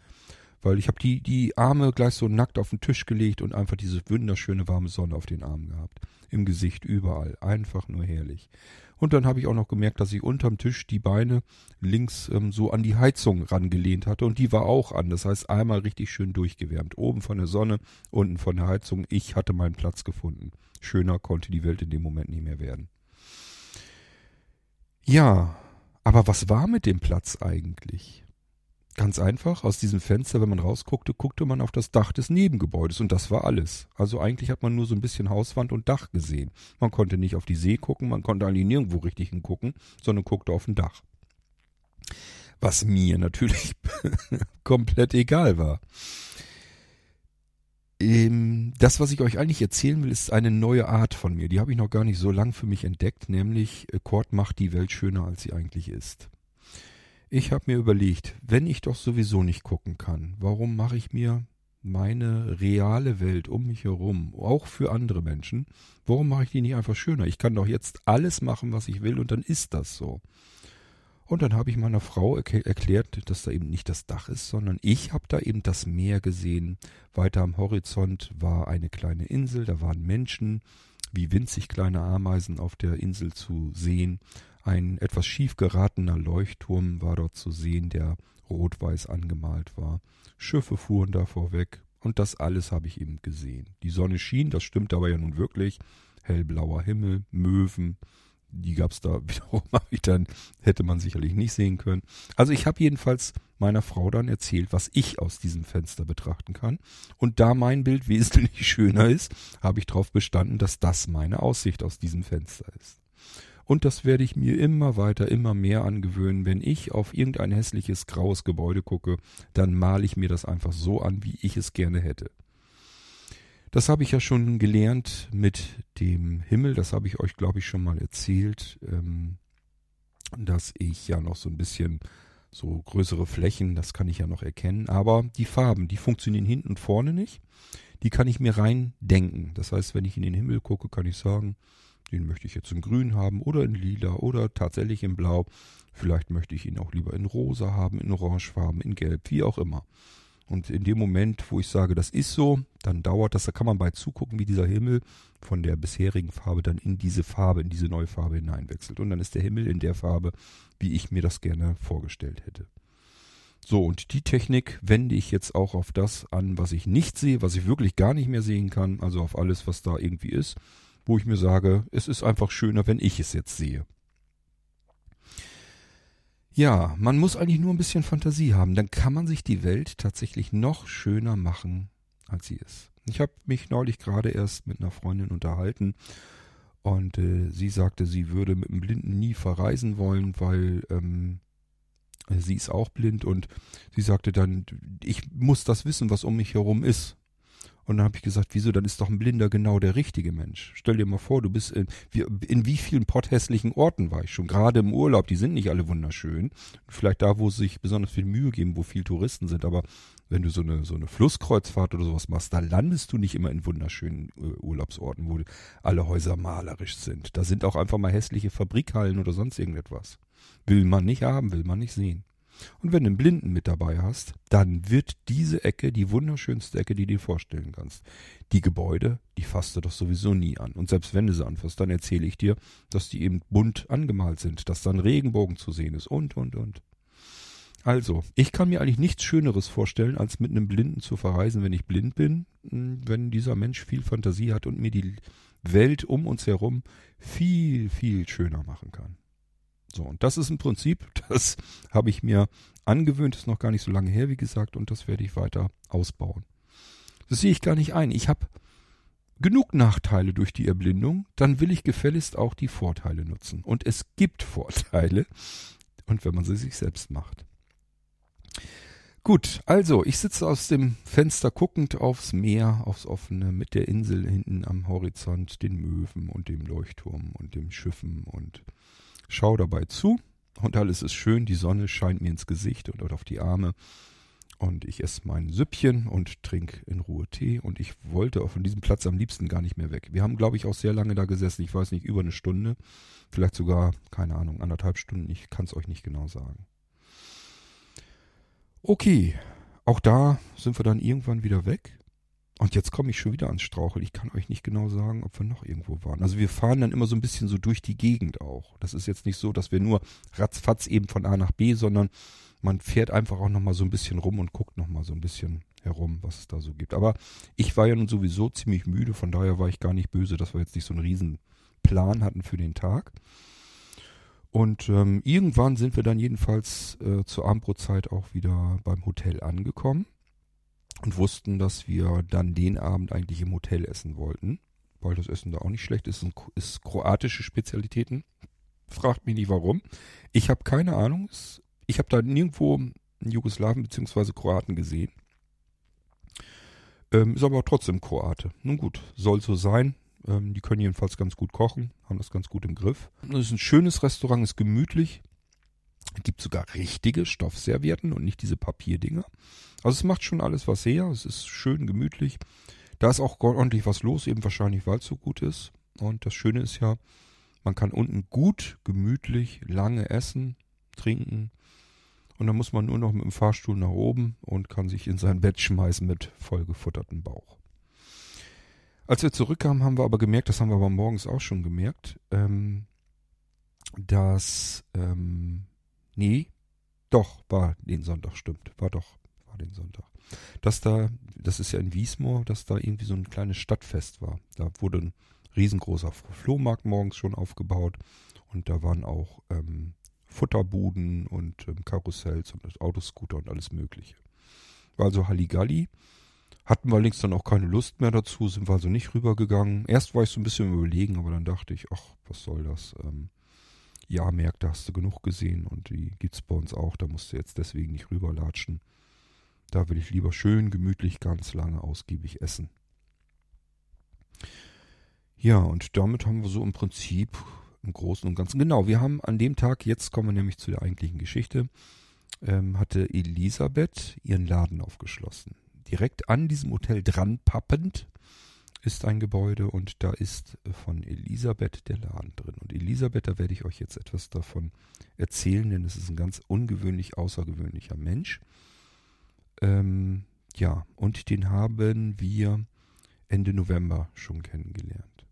weil ich habe die, die Arme gleich so nackt auf den Tisch gelegt und einfach diese wunderschöne warme Sonne auf den Armen gehabt. Im Gesicht, überall. Einfach nur herrlich. Und dann habe ich auch noch gemerkt, dass ich unterm Tisch die Beine links ähm, so an die Heizung rangelehnt hatte und die war auch an. Das heißt, einmal richtig schön durchgewärmt. Oben von der Sonne, unten von der Heizung. Ich hatte meinen Platz gefunden. Schöner konnte die Welt in dem Moment nicht mehr werden. Ja, aber was war mit dem Platz eigentlich? Ganz einfach, aus diesem Fenster, wenn man rausguckte, guckte man auf das Dach des Nebengebäudes und das war alles. Also eigentlich hat man nur so ein bisschen Hauswand und Dach gesehen. Man konnte nicht auf die See gucken, man konnte eigentlich nirgendwo richtig hingucken, sondern guckte auf ein Dach. Was mir natürlich komplett egal war. Ähm, das, was ich euch eigentlich erzählen will, ist eine neue Art von mir. Die habe ich noch gar nicht so lang für mich entdeckt, nämlich Kurt macht die Welt schöner, als sie eigentlich ist. Ich habe mir überlegt, wenn ich doch sowieso nicht gucken kann, warum mache ich mir meine reale Welt um mich herum, auch für andere Menschen, warum mache ich die nicht einfach schöner? Ich kann doch jetzt alles machen, was ich will und dann ist das so. Und dann habe ich meiner Frau erklärt, dass da eben nicht das Dach ist, sondern ich habe da eben das Meer gesehen. Weiter am Horizont war eine kleine Insel, da waren Menschen, wie winzig kleine Ameisen auf der Insel zu sehen. Ein etwas schief geratener Leuchtturm war dort zu sehen, der rot-weiß angemalt war. Schiffe fuhren da vorweg, und das alles habe ich eben gesehen. Die Sonne schien, das stimmt aber ja nun wirklich. Hellblauer Himmel, Möwen, die gab's da wiederum dann, hätte man sicherlich nicht sehen können. Also ich habe jedenfalls meiner Frau dann erzählt, was ich aus diesem Fenster betrachten kann. Und da mein Bild wesentlich schöner ist, habe ich darauf bestanden, dass das meine Aussicht aus diesem Fenster ist. Und das werde ich mir immer weiter, immer mehr angewöhnen. Wenn ich auf irgendein hässliches, graues Gebäude gucke, dann male ich mir das einfach so an, wie ich es gerne hätte. Das habe ich ja schon gelernt mit dem Himmel. Das habe ich euch, glaube ich, schon mal erzählt, ähm, dass ich ja noch so ein bisschen so größere Flächen, das kann ich ja noch erkennen. Aber die Farben, die funktionieren hinten und vorne nicht. Die kann ich mir rein denken. Das heißt, wenn ich in den Himmel gucke, kann ich sagen, den möchte ich jetzt in grün haben oder in lila oder tatsächlich in blau. Vielleicht möchte ich ihn auch lieber in rosa haben, in orangefarben, in gelb, wie auch immer. Und in dem Moment, wo ich sage, das ist so, dann dauert das, da kann man bei zugucken, wie dieser Himmel von der bisherigen Farbe dann in diese Farbe, in diese neue Farbe hineinwechselt. Und dann ist der Himmel in der Farbe, wie ich mir das gerne vorgestellt hätte. So, und die Technik wende ich jetzt auch auf das an, was ich nicht sehe, was ich wirklich gar nicht mehr sehen kann, also auf alles, was da irgendwie ist wo ich mir sage, es ist einfach schöner, wenn ich es jetzt sehe. Ja, man muss eigentlich nur ein bisschen Fantasie haben, dann kann man sich die Welt tatsächlich noch schöner machen, als sie ist. Ich habe mich neulich gerade erst mit einer Freundin unterhalten und äh, sie sagte, sie würde mit einem Blinden nie verreisen wollen, weil ähm, sie ist auch blind und sie sagte dann, ich muss das wissen, was um mich herum ist. Und dann habe ich gesagt, wieso, dann ist doch ein Blinder genau der richtige Mensch. Stell dir mal vor, du bist in, wie, in wie vielen potthässlichen Orten war ich schon, gerade im Urlaub, die sind nicht alle wunderschön. Vielleicht da, wo sich besonders viel Mühe geben, wo viel Touristen sind, aber wenn du so eine, so eine Flusskreuzfahrt oder sowas machst, da landest du nicht immer in wunderschönen äh, Urlaubsorten, wo alle Häuser malerisch sind. Da sind auch einfach mal hässliche Fabrikhallen oder sonst irgendetwas. Will man nicht haben, will man nicht sehen. Und wenn du einen Blinden mit dabei hast, dann wird diese Ecke die wunderschönste Ecke, die du dir vorstellen kannst. Die Gebäude, die fasst du doch sowieso nie an. Und selbst wenn du sie anfasst, dann erzähle ich dir, dass die eben bunt angemalt sind, dass da ein Regenbogen zu sehen ist und, und, und. Also, ich kann mir eigentlich nichts Schöneres vorstellen, als mit einem Blinden zu verreisen, wenn ich blind bin, hm, wenn dieser Mensch viel Fantasie hat und mir die Welt um uns herum viel, viel schöner machen kann. So, und das ist ein Prinzip, das habe ich mir angewöhnt, ist noch gar nicht so lange her, wie gesagt, und das werde ich weiter ausbauen. Das sehe ich gar nicht ein. Ich habe genug Nachteile durch die Erblindung, dann will ich gefälligst auch die Vorteile nutzen. Und es gibt Vorteile, und wenn man sie sich selbst macht. Gut, also ich sitze aus dem Fenster guckend aufs Meer, aufs offene, mit der Insel hinten am Horizont, den Möwen und dem Leuchtturm und dem Schiffen und Schau dabei zu. Und alles ist schön, die Sonne scheint mir ins Gesicht und auf die Arme. Und ich esse mein Süppchen und trinke in Ruhe Tee. Und ich wollte von diesem Platz am liebsten gar nicht mehr weg. Wir haben, glaube ich, auch sehr lange da gesessen, ich weiß nicht, über eine Stunde, vielleicht sogar, keine Ahnung, anderthalb Stunden, ich kann es euch nicht genau sagen. Okay, auch da sind wir dann irgendwann wieder weg und jetzt komme ich schon wieder ans Straucheln. Ich kann euch nicht genau sagen, ob wir noch irgendwo waren. Also wir fahren dann immer so ein bisschen so durch die Gegend auch. Das ist jetzt nicht so, dass wir nur ratzfatz eben von A nach B, sondern man fährt einfach auch nochmal so ein bisschen rum und guckt nochmal so ein bisschen herum, was es da so gibt. Aber ich war ja nun sowieso ziemlich müde, von daher war ich gar nicht böse, dass wir jetzt nicht so einen riesen Plan hatten für den Tag. Und ähm, irgendwann sind wir dann jedenfalls äh, zur Abendbrotzeit auch wieder beim Hotel angekommen und wussten, dass wir dann den Abend eigentlich im Hotel essen wollten, weil das Essen da auch nicht schlecht ist. Es ist kroatische Spezialitäten. Fragt mich nicht warum. Ich habe keine Ahnung. Ich habe da nirgendwo Jugoslawen bzw. Kroaten gesehen. Ähm, ist aber trotzdem Kroate. Nun gut, soll so sein. Ähm, die können jedenfalls ganz gut kochen, haben das ganz gut im Griff. Es ist ein schönes Restaurant, ist gemütlich. Es gibt sogar richtige Stoffservietten und nicht diese Papierdinger. Also es macht schon alles was her. Es ist schön gemütlich. Da ist auch ordentlich was los, eben wahrscheinlich, weil es so gut ist. Und das Schöne ist ja, man kann unten gut, gemütlich, lange essen, trinken. Und dann muss man nur noch mit dem Fahrstuhl nach oben und kann sich in sein Bett schmeißen mit vollgefuttertem Bauch. Als wir zurückkamen, haben wir aber gemerkt, das haben wir aber morgens auch schon gemerkt, ähm, dass ähm, Nee, doch, war den Sonntag, stimmt. War doch, war den Sonntag. Dass da, das ist ja in Wiesmoor, dass da irgendwie so ein kleines Stadtfest war. Da wurde ein riesengroßer Flohmarkt morgens schon aufgebaut und da waren auch ähm, Futterbuden und ähm, Karussells und Autoscooter und alles mögliche. War also Halligalli. Hatten wir links dann auch keine Lust mehr dazu, sind wir also nicht rübergegangen. Erst war ich so ein bisschen überlegen, aber dann dachte ich, ach, was soll das? Ähm, Jahrmärkte hast du genug gesehen und die gibt's bei uns auch. Da musst du jetzt deswegen nicht rüberlatschen. Da will ich lieber schön, gemütlich, ganz lange, ausgiebig essen. Ja, und damit haben wir so im Prinzip im Großen und Ganzen. Genau, wir haben an dem Tag, jetzt kommen wir nämlich zu der eigentlichen Geschichte, ähm, hatte Elisabeth ihren Laden aufgeschlossen. Direkt an diesem Hotel dran pappend ist ein Gebäude und da ist von Elisabeth der Laden drin. Und Elisabeth, da werde ich euch jetzt etwas davon erzählen, denn es ist ein ganz ungewöhnlich außergewöhnlicher Mensch. Ähm, ja, und den haben wir Ende November schon kennengelernt.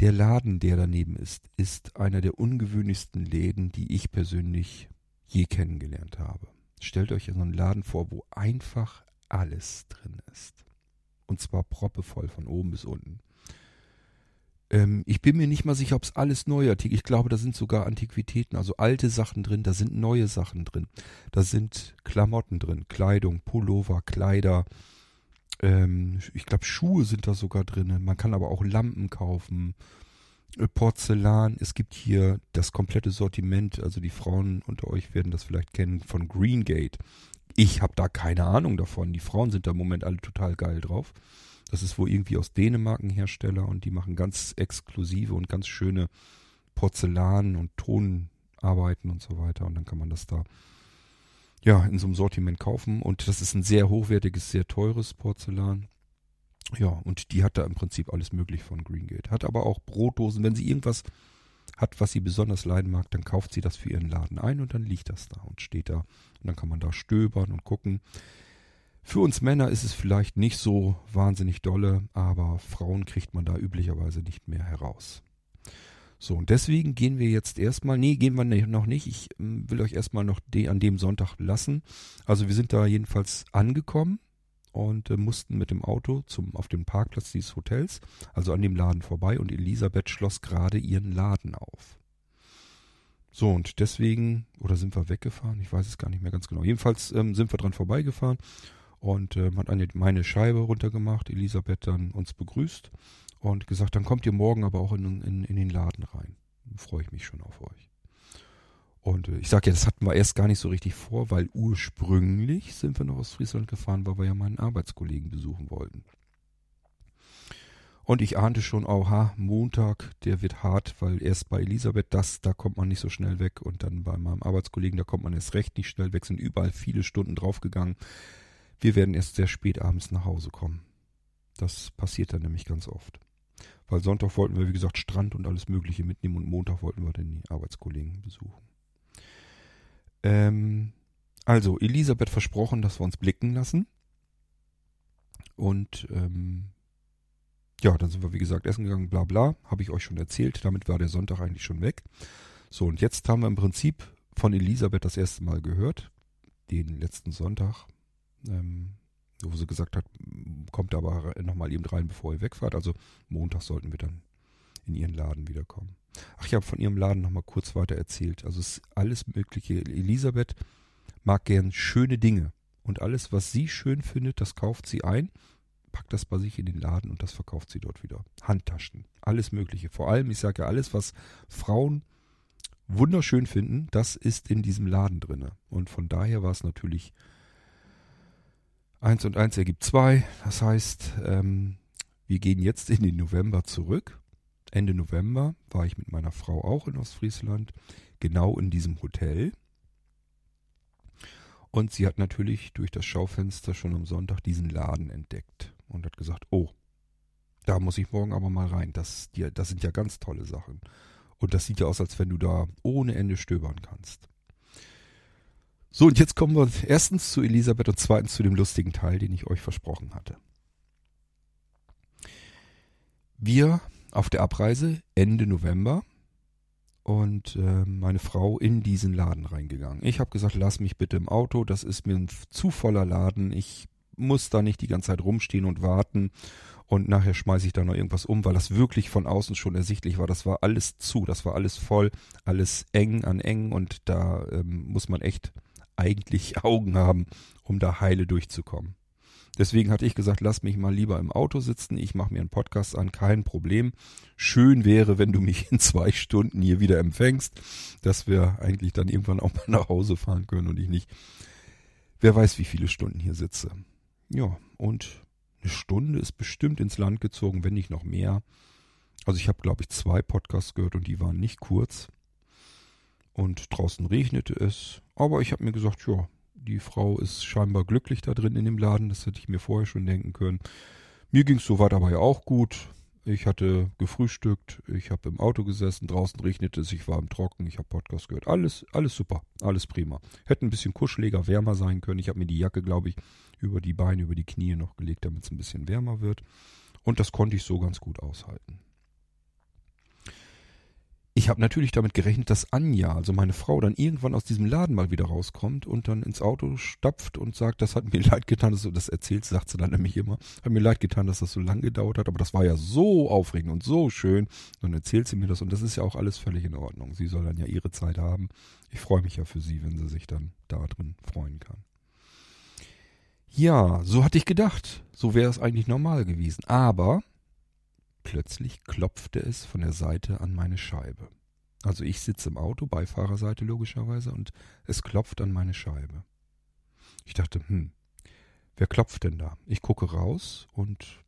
Der Laden, der daneben ist, ist einer der ungewöhnlichsten Läden, die ich persönlich je kennengelernt habe. Stellt euch einen Laden vor, wo einfach alles drin ist. Und zwar proppevoll von oben bis unten. Ähm, ich bin mir nicht mal sicher, ob es alles neuartig Ich glaube, da sind sogar Antiquitäten, also alte Sachen drin, da sind neue Sachen drin. Da sind Klamotten drin, Kleidung, Pullover, Kleider. Ähm, ich glaube, Schuhe sind da sogar drin. Man kann aber auch Lampen kaufen. Äh, Porzellan. Es gibt hier das komplette Sortiment. Also die Frauen unter euch werden das vielleicht kennen von Greengate Ich habe da keine Ahnung davon. Die Frauen sind da im Moment alle total geil drauf. Das ist wohl irgendwie aus Dänemark ein Hersteller und die machen ganz exklusive und ganz schöne Porzellan- und Tonarbeiten und so weiter. Und dann kann man das da ja in so einem Sortiment kaufen. Und das ist ein sehr hochwertiges, sehr teures Porzellan. Ja, und die hat da im Prinzip alles möglich von Greengate. Hat aber auch Brotdosen. Wenn sie irgendwas hat, was sie besonders leiden mag, dann kauft sie das für ihren Laden ein und dann liegt das da und steht da. Und dann kann man da stöbern und gucken. Für uns Männer ist es vielleicht nicht so wahnsinnig dolle, aber Frauen kriegt man da üblicherweise nicht mehr heraus. So, und deswegen gehen wir jetzt erstmal, nee, gehen wir noch nicht. Ich ähm, will euch erstmal noch de, an dem Sonntag lassen. Also wir sind da jedenfalls angekommen und äh, mussten mit dem Auto zum, auf dem Parkplatz dieses Hotels, also an dem Laden vorbei und Elisabeth schloss gerade ihren Laden auf. So, und deswegen, oder sind wir weggefahren? Ich weiß es gar nicht mehr ganz genau. Jedenfalls ähm, sind wir dran vorbeigefahren und äh, hat eine, meine Scheibe runtergemacht, Elisabeth dann uns begrüßt und gesagt, dann kommt ihr morgen aber auch in, in, in den Laden rein. Freue ich mich schon auf euch. Und äh, ich sage ja, das hatten wir erst gar nicht so richtig vor, weil ursprünglich sind wir noch aus Friesland gefahren, weil wir ja meinen Arbeitskollegen besuchen wollten. Und ich ahnte schon, oha, Montag, der wird hart, weil erst bei Elisabeth das, da kommt man nicht so schnell weg. Und dann bei meinem Arbeitskollegen, da kommt man erst recht nicht schnell weg, sind überall viele Stunden draufgegangen. Wir werden erst sehr spät abends nach Hause kommen. Das passiert dann nämlich ganz oft. Weil Sonntag wollten wir, wie gesagt, Strand und alles Mögliche mitnehmen und Montag wollten wir dann die Arbeitskollegen besuchen. Ähm, also, Elisabeth versprochen, dass wir uns blicken lassen. Und ähm, ja, dann sind wir, wie gesagt, essen gegangen, bla bla. Habe ich euch schon erzählt. Damit war der Sonntag eigentlich schon weg. So, und jetzt haben wir im Prinzip von Elisabeth das erste Mal gehört. Den letzten Sonntag ähm, wo sie gesagt hat, kommt aber nochmal eben rein, bevor ihr wegfahrt. Also Montag sollten wir dann in ihren Laden wiederkommen. Ach, ich habe von ihrem Laden nochmal kurz weiter erzählt. Also es ist alles Mögliche. Elisabeth mag gern schöne Dinge. Und alles, was sie schön findet, das kauft sie ein, packt das bei sich in den Laden und das verkauft sie dort wieder. Handtaschen, alles Mögliche. Vor allem, ich sage ja, alles, was Frauen wunderschön finden, das ist in diesem Laden drinne. Und von daher war es natürlich 1 und 1 ergibt 2. Das heißt, ähm, wir gehen jetzt in den November zurück. Ende November war ich mit meiner Frau auch in Ostfriesland, genau in diesem Hotel. Und sie hat natürlich durch das Schaufenster schon am Sonntag diesen Laden entdeckt und hat gesagt, oh, da muss ich morgen aber mal rein. Das, das sind ja ganz tolle Sachen. Und das sieht ja aus, als wenn du da ohne Ende stöbern kannst. So, und jetzt kommen wir erstens zu Elisabeth und zweitens zu dem lustigen Teil, den ich euch versprochen hatte. Wir auf der Abreise Ende November und äh, meine Frau in diesen Laden reingegangen. Ich habe gesagt, lass mich bitte im Auto, das ist mir ein zu voller Laden, ich muss da nicht die ganze Zeit rumstehen und warten und nachher schmeiße ich da noch irgendwas um, weil das wirklich von außen schon ersichtlich war. Das war alles zu, das war alles voll, alles eng an eng und da ähm, muss man echt eigentlich Augen haben, um da heile durchzukommen. Deswegen hatte ich gesagt, lass mich mal lieber im Auto sitzen, ich mache mir einen Podcast an, kein Problem. Schön wäre, wenn du mich in zwei Stunden hier wieder empfängst, dass wir eigentlich dann irgendwann auch mal nach Hause fahren können und ich nicht, wer weiß, wie viele Stunden hier sitze. Ja, und eine Stunde ist bestimmt ins Land gezogen, wenn nicht noch mehr. Also ich habe, glaube ich, zwei Podcasts gehört und die waren nicht kurz und draußen regnete es. Aber ich habe mir gesagt, ja, die Frau ist scheinbar glücklich da drin in dem Laden. Das hätte ich mir vorher schon denken können. Mir ging es soweit aber ja auch gut. Ich hatte gefrühstückt, ich habe im Auto gesessen, draußen regnete es, ich war im Trocken, ich habe Podcast gehört. Alles, alles super, alles prima. Hätte ein bisschen kuscheliger, wärmer sein können. Ich habe mir die Jacke, glaube ich, über die Beine, über die Knie noch gelegt, damit es ein bisschen wärmer wird. Und das konnte ich so ganz gut aushalten. Ich habe natürlich damit gerechnet, dass Anja, also meine Frau, dann irgendwann aus diesem Laden mal wieder rauskommt und dann ins Auto stapft und sagt, das hat mir leid getan, dass du das erzählst, sagt sie dann nämlich immer, hat mir leid getan, dass das so lange gedauert hat, aber das war ja so aufregend und so schön. Dann erzählt sie mir das und das ist ja auch alles völlig in Ordnung. Sie soll dann ja ihre Zeit haben. Ich freue mich ja für sie, wenn sie sich dann da drin freuen kann. Ja, so hatte ich gedacht. So wäre es eigentlich normal gewesen. Aber Plötzlich klopfte es von der Seite an meine Scheibe. Also ich sitze im Auto, Beifahrerseite logischerweise, und es klopft an meine Scheibe. Ich dachte, hm, wer klopft denn da? Ich gucke raus und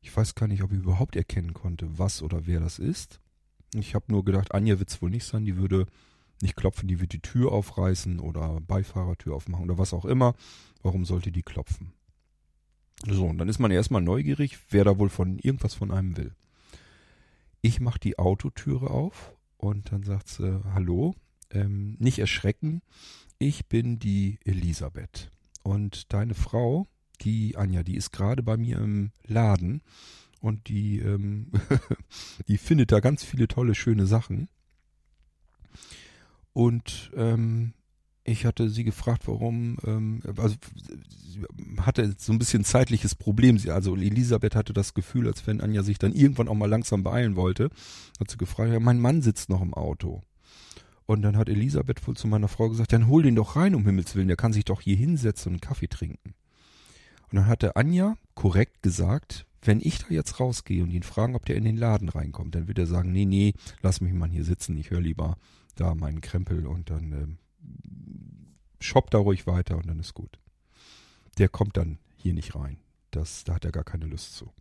ich weiß gar nicht, ob ich überhaupt erkennen konnte, was oder wer das ist. Ich habe nur gedacht, Anja wird es wohl nicht sein, die würde nicht klopfen, die wird die Tür aufreißen oder Beifahrertür aufmachen oder was auch immer. Warum sollte die klopfen? So, und dann ist man erstmal neugierig, wer da wohl von irgendwas von einem will. Ich mache die Autotüre auf und dann sagt sie, hallo, ähm, nicht erschrecken, ich bin die Elisabeth. Und deine Frau, die Anja, die ist gerade bei mir im Laden und die, ähm, die findet da ganz viele tolle, schöne Sachen. Und ähm, ich hatte sie gefragt, warum, ähm, also sie hatte so ein bisschen zeitliches Problem. Sie, also Elisabeth hatte das Gefühl, als wenn Anja sich dann irgendwann auch mal langsam beeilen wollte. Hat sie gefragt, ja, mein Mann sitzt noch im Auto. Und dann hat Elisabeth wohl zu meiner Frau gesagt, dann hol den doch rein, um Himmels Willen, der kann sich doch hier hinsetzen und einen Kaffee trinken. Und dann hatte Anja korrekt gesagt, wenn ich da jetzt rausgehe und ihn fragen, ob der in den Laden reinkommt, dann wird er sagen, nee, nee, lass mich mal hier sitzen, ich höre lieber da meinen Krempel und dann ähm, shoppt da ruhig weiter und dann ist gut. Der kommt dann hier nicht rein. Das, da hat er gar keine Lust zu.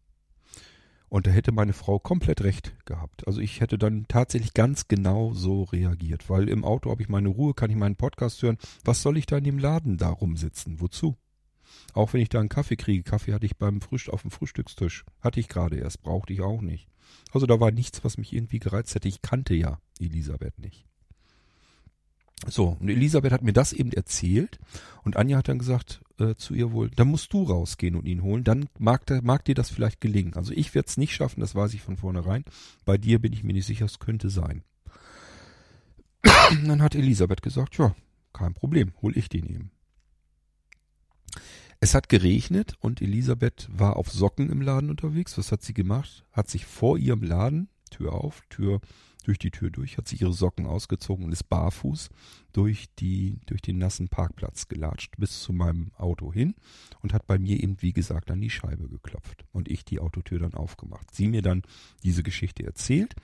Und da hätte meine Frau komplett recht gehabt. Also ich hätte dann tatsächlich ganz genau so reagiert, weil im Auto habe ich meine Ruhe, kann ich meinen Podcast hören. Was soll ich da in dem Laden da rumsitzen? Wozu? Auch wenn ich da einen Kaffee kriege. Kaffee hatte ich beim Frühstück auf dem Frühstückstisch. Hatte ich gerade erst, brauchte ich auch nicht. Also da war nichts, was mich irgendwie gereizt hätte. Ich kannte ja Elisabeth nicht. So, und Elisabeth hat mir das eben erzählt und Anja hat dann gesagt äh, zu ihr wohl, dann musst du rausgehen und ihn holen, dann mag, der, mag dir das vielleicht gelingen. Also ich werde es nicht schaffen, das weiß ich von vornherein. Bei dir bin ich mir nicht sicher, es könnte sein. dann hat Elisabeth gesagt, ja, kein Problem, hol ich den eben. Es hat geregnet und Elisabeth war auf Socken im Laden unterwegs. Was hat sie gemacht? Hat sich vor ihrem Laden, Tür auf, Tür durch die Tür durch, hat sich ihre Socken ausgezogen und ist barfuß durch, die, durch den nassen Parkplatz gelatscht bis zu meinem Auto hin und hat bei mir eben, wie gesagt, an die Scheibe geklopft und ich die Autotür dann aufgemacht. Sie mir dann diese Geschichte erzählt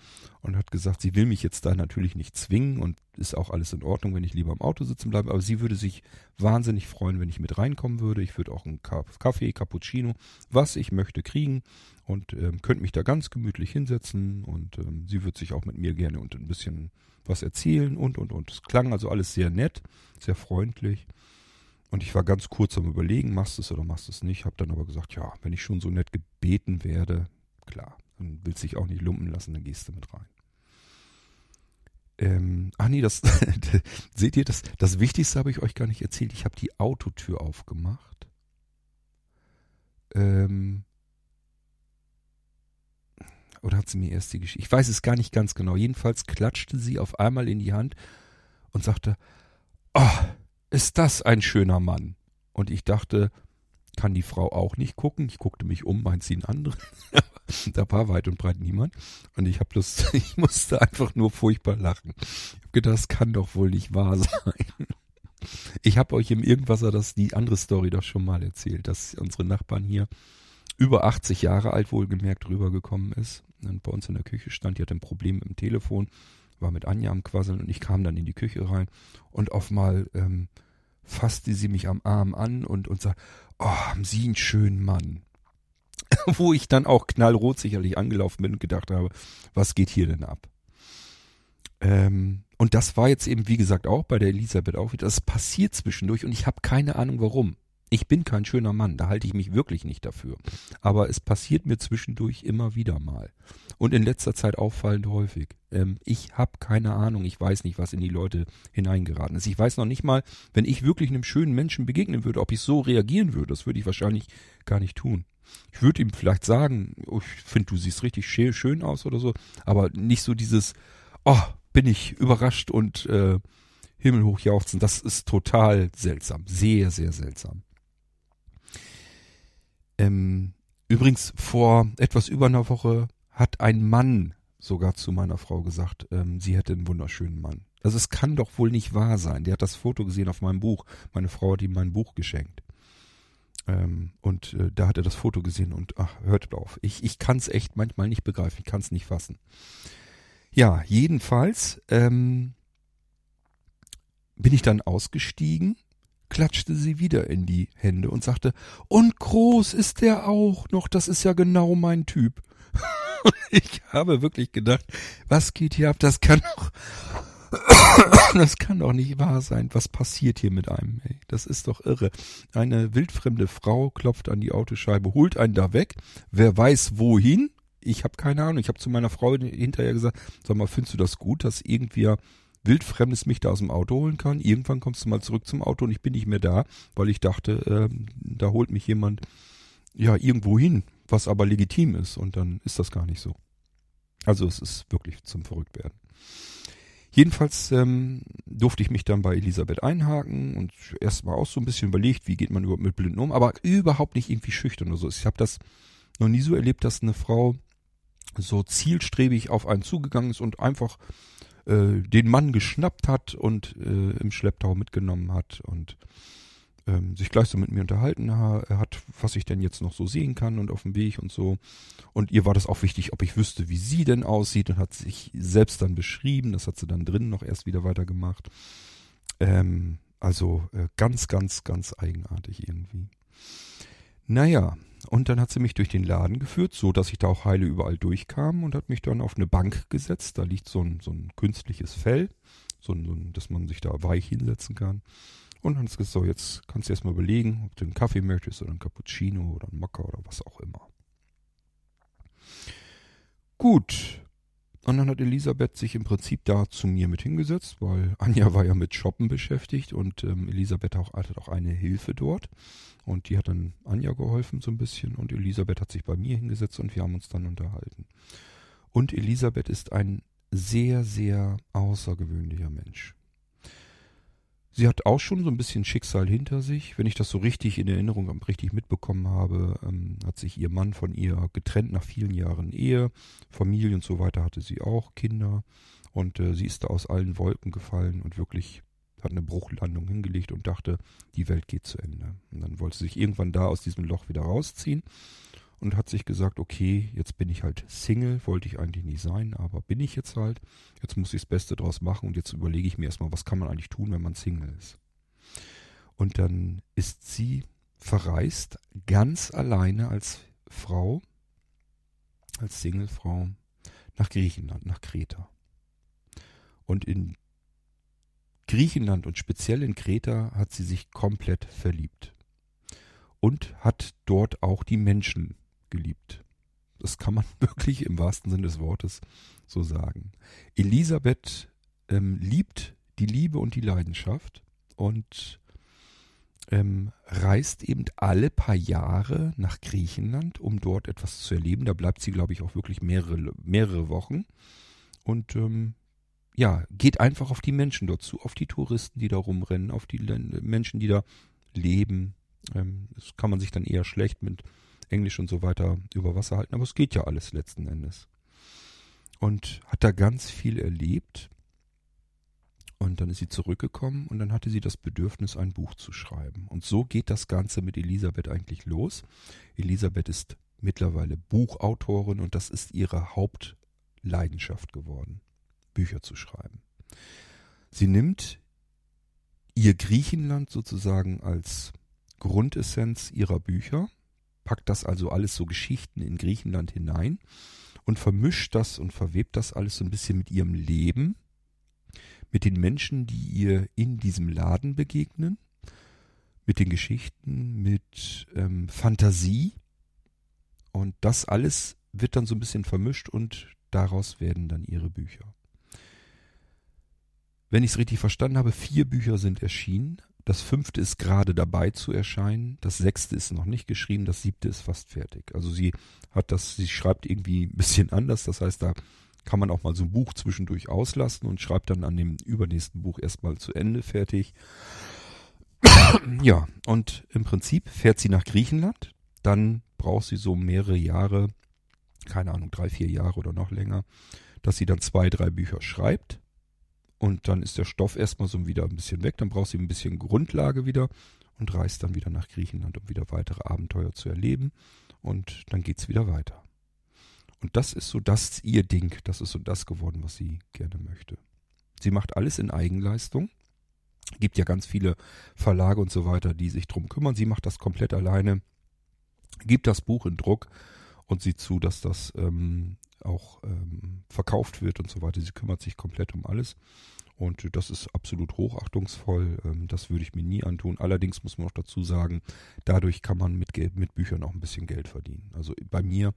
und hat gesagt, sie will mich jetzt da natürlich nicht zwingen und ist auch alles in Ordnung, wenn ich lieber im Auto sitzen bleibe, aber sie würde sich wahnsinnig freuen, wenn ich mit reinkommen würde. Ich würde auch einen Kaffee, Cappuccino, was ich möchte kriegen und ähm, könnte mich da ganz gemütlich hinsetzen und ähm, sie würde sich auch mit mir gerne und ein bisschen was erzählen und und und. Es klang also alles sehr nett, sehr freundlich. Und ich war ganz kurz am überlegen, machst du es oder machst du es nicht, habe dann aber gesagt, ja, wenn ich schon so nett gebeten werde, klar, dann willst du dich auch nicht lumpen lassen, dann gehst du mit rein. Ähm, ach nee, das seht ihr, das, das Wichtigste habe ich euch gar nicht erzählt. Ich habe die Autotür aufgemacht. Ähm, oder hat sie mir erst die Geschichte? Ich weiß es gar nicht ganz genau. Jedenfalls klatschte sie auf einmal in die Hand und sagte, oh, ist das ein schöner Mann. Und ich dachte, kann die Frau auch nicht gucken? Ich guckte mich um, meint sie einen anderen? da war weit und breit niemand. Und ich habe bloß, ich musste einfach nur furchtbar lachen. Ich habe gedacht, das kann doch wohl nicht wahr sein. Ich habe euch im Irgendwasser das, die andere Story doch schon mal erzählt, dass unsere Nachbarn hier über 80 Jahre alt wohlgemerkt rübergekommen ist und bei uns in der Küche stand. Die hatte ein Problem mit dem Telefon, war mit Anja am Quasseln und ich kam dann in die Küche rein und auf mal ähm, fasste sie mich am Arm an und, und sagte, oh, haben Sie einen schönen Mann. Wo ich dann auch knallrot sicherlich angelaufen bin und gedacht habe, was geht hier denn ab? Ähm, und das war jetzt eben, wie gesagt, auch bei der Elisabeth auch wieder. Das passiert zwischendurch und ich habe keine Ahnung warum. Ich bin kein schöner Mann, da halte ich mich wirklich nicht dafür. Aber es passiert mir zwischendurch immer wieder mal. Und in letzter Zeit auffallend häufig. Ähm, ich habe keine Ahnung, ich weiß nicht, was in die Leute hineingeraten ist. Ich weiß noch nicht mal, wenn ich wirklich einem schönen Menschen begegnen würde, ob ich so reagieren würde. Das würde ich wahrscheinlich gar nicht tun. Ich würde ihm vielleicht sagen, oh, ich finde, du siehst richtig schön aus oder so, aber nicht so dieses, oh, bin ich überrascht und äh, himmelhoch jauchzen. Das ist total seltsam, sehr, sehr seltsam. Ähm, übrigens, vor etwas über einer Woche hat ein Mann sogar zu meiner Frau gesagt, ähm, sie hätte einen wunderschönen Mann. Also es kann doch wohl nicht wahr sein. Der hat das Foto gesehen auf meinem Buch. Meine Frau hat ihm mein Buch geschenkt. Ähm, und äh, da hat er das Foto gesehen und ach, hört auf. Ich, ich kann es echt manchmal nicht begreifen. Ich kann es nicht fassen. Ja, jedenfalls ähm, bin ich dann ausgestiegen klatschte sie wieder in die Hände und sagte, und groß ist der auch noch, das ist ja genau mein Typ. ich habe wirklich gedacht, was geht hier ab? Das kann doch, das kann doch nicht wahr sein. Was passiert hier mit einem? Ey? Das ist doch irre. Eine wildfremde Frau klopft an die Autoscheibe, holt einen da weg. Wer weiß wohin? Ich habe keine Ahnung. Ich habe zu meiner Frau hinterher gesagt, sag mal, findest du das gut, dass irgendwie Wildfremdes mich da aus dem Auto holen kann? Irgendwann kommst du mal zurück zum Auto und ich bin nicht mehr da, weil ich dachte, äh, da holt mich jemand ja irgendwo hin, was aber legitim ist und dann ist das gar nicht so. Also es ist wirklich zum Verrücktwerden. Jedenfalls ähm, durfte ich mich dann bei Elisabeth einhaken und erstmal auch so ein bisschen überlegt, wie geht man überhaupt mit Blinden um, aber überhaupt nicht irgendwie schüchtern oder so. Ich habe das noch nie so erlebt, dass eine Frau so zielstrebig auf einen zugegangen ist und einfach äh, den Mann geschnappt hat und äh, im Schlepptau mitgenommen hat und ähm, sich gleich so mit mir unterhalten hat, was ich denn jetzt noch so sehen kann und auf dem Weg und so. Und ihr war das auch wichtig, ob ich wüsste, wie sie denn aussieht und hat sich selbst dann beschrieben. Das hat sie dann drinnen noch erst wieder weitergemacht. Ähm, also äh, ganz, ganz, ganz eigenartig irgendwie. Naja, und dann hat sie mich durch den Laden geführt, so dass ich da auch heile überall durchkam und hat mich dann auf eine Bank gesetzt. Da liegt so ein, so ein künstliches Fell, so ein, so ein, dass man sich da weich hinsetzen kann. Und dann hat sie gesagt, so, jetzt kannst du erstmal überlegen, ob du einen Kaffee möchtest oder einen Cappuccino oder einen Mokka oder was auch immer. Gut. Und dann hat Elisabeth sich im Prinzip da zu mir mit hingesetzt, weil Anja war ja mit Shoppen beschäftigt und ähm, Elisabeth auch, hatte auch eine Hilfe dort. Und die hat dann Anja geholfen so ein bisschen und Elisabeth hat sich bei mir hingesetzt und wir haben uns dann unterhalten. Und Elisabeth ist ein sehr, sehr außergewöhnlicher Mensch. Sie hat auch schon so ein bisschen Schicksal hinter sich. Wenn ich das so richtig in Erinnerung richtig mitbekommen habe, ähm, hat sich ihr Mann von ihr getrennt nach vielen Jahren Ehe. Familie und so weiter hatte sie auch, Kinder. Und äh, sie ist da aus allen Wolken gefallen und wirklich hat eine Bruchlandung hingelegt und dachte, die Welt geht zu Ende. Und dann wollte sie sich irgendwann da aus diesem Loch wieder rausziehen und hat sich gesagt, okay, jetzt bin ich halt Single, wollte ich eigentlich nicht sein, aber bin ich jetzt halt. Jetzt muss ich das Beste draus machen und jetzt überlege ich mir erstmal, was kann man eigentlich tun, wenn man Single ist. Und dann ist sie verreist, ganz alleine als Frau, als Singlefrau, nach Griechenland, nach Kreta. Und in Griechenland und speziell in Kreta hat sie sich komplett verliebt. Und hat dort auch die Menschen geliebt. Das kann man wirklich im wahrsten Sinne des Wortes so sagen. Elisabeth ähm, liebt die Liebe und die Leidenschaft und ähm, reist eben alle paar Jahre nach Griechenland, um dort etwas zu erleben. Da bleibt sie, glaube ich, auch wirklich mehrere, mehrere Wochen. Und ähm, ja, geht einfach auf die Menschen dort zu, auf die Touristen, die da rumrennen, auf die Menschen, die da leben. Ähm, das kann man sich dann eher schlecht mit Englisch und so weiter über Wasser halten, aber es geht ja alles letzten Endes. Und hat da ganz viel erlebt. Und dann ist sie zurückgekommen und dann hatte sie das Bedürfnis, ein Buch zu schreiben. Und so geht das Ganze mit Elisabeth eigentlich los. Elisabeth ist mittlerweile Buchautorin und das ist ihre Hauptleidenschaft geworden, Bücher zu schreiben. Sie nimmt ihr Griechenland sozusagen als Grundessenz ihrer Bücher packt das also alles so Geschichten in Griechenland hinein und vermischt das und verwebt das alles so ein bisschen mit ihrem Leben, mit den Menschen, die ihr in diesem Laden begegnen, mit den Geschichten, mit ähm, Fantasie. Und das alles wird dann so ein bisschen vermischt und daraus werden dann ihre Bücher. Wenn ich es richtig verstanden habe, vier Bücher sind erschienen. Das fünfte ist gerade dabei zu erscheinen. Das sechste ist noch nicht geschrieben. Das siebte ist fast fertig. Also sie hat das, sie schreibt irgendwie ein bisschen anders. Das heißt, da kann man auch mal so ein Buch zwischendurch auslassen und schreibt dann an dem übernächsten Buch erstmal zu Ende fertig. ja, und im Prinzip fährt sie nach Griechenland. Dann braucht sie so mehrere Jahre, keine Ahnung, drei, vier Jahre oder noch länger, dass sie dann zwei, drei Bücher schreibt und dann ist der Stoff erstmal so wieder ein bisschen weg. Dann braucht sie ein bisschen Grundlage wieder und reist dann wieder nach Griechenland, um wieder weitere Abenteuer zu erleben. Und dann geht's wieder weiter. Und das ist so das ihr Ding. Das ist so das geworden, was sie gerne möchte. Sie macht alles in Eigenleistung. Gibt ja ganz viele Verlage und so weiter, die sich drum kümmern. Sie macht das komplett alleine, gibt das Buch in Druck und sieht zu, dass das ähm, auch ähm, verkauft wird und so weiter. Sie kümmert sich komplett um alles. Und das ist absolut hochachtungsvoll. Ähm, das würde ich mir nie antun. Allerdings muss man auch dazu sagen, dadurch kann man mit, mit Büchern auch ein bisschen Geld verdienen. Also bei mir,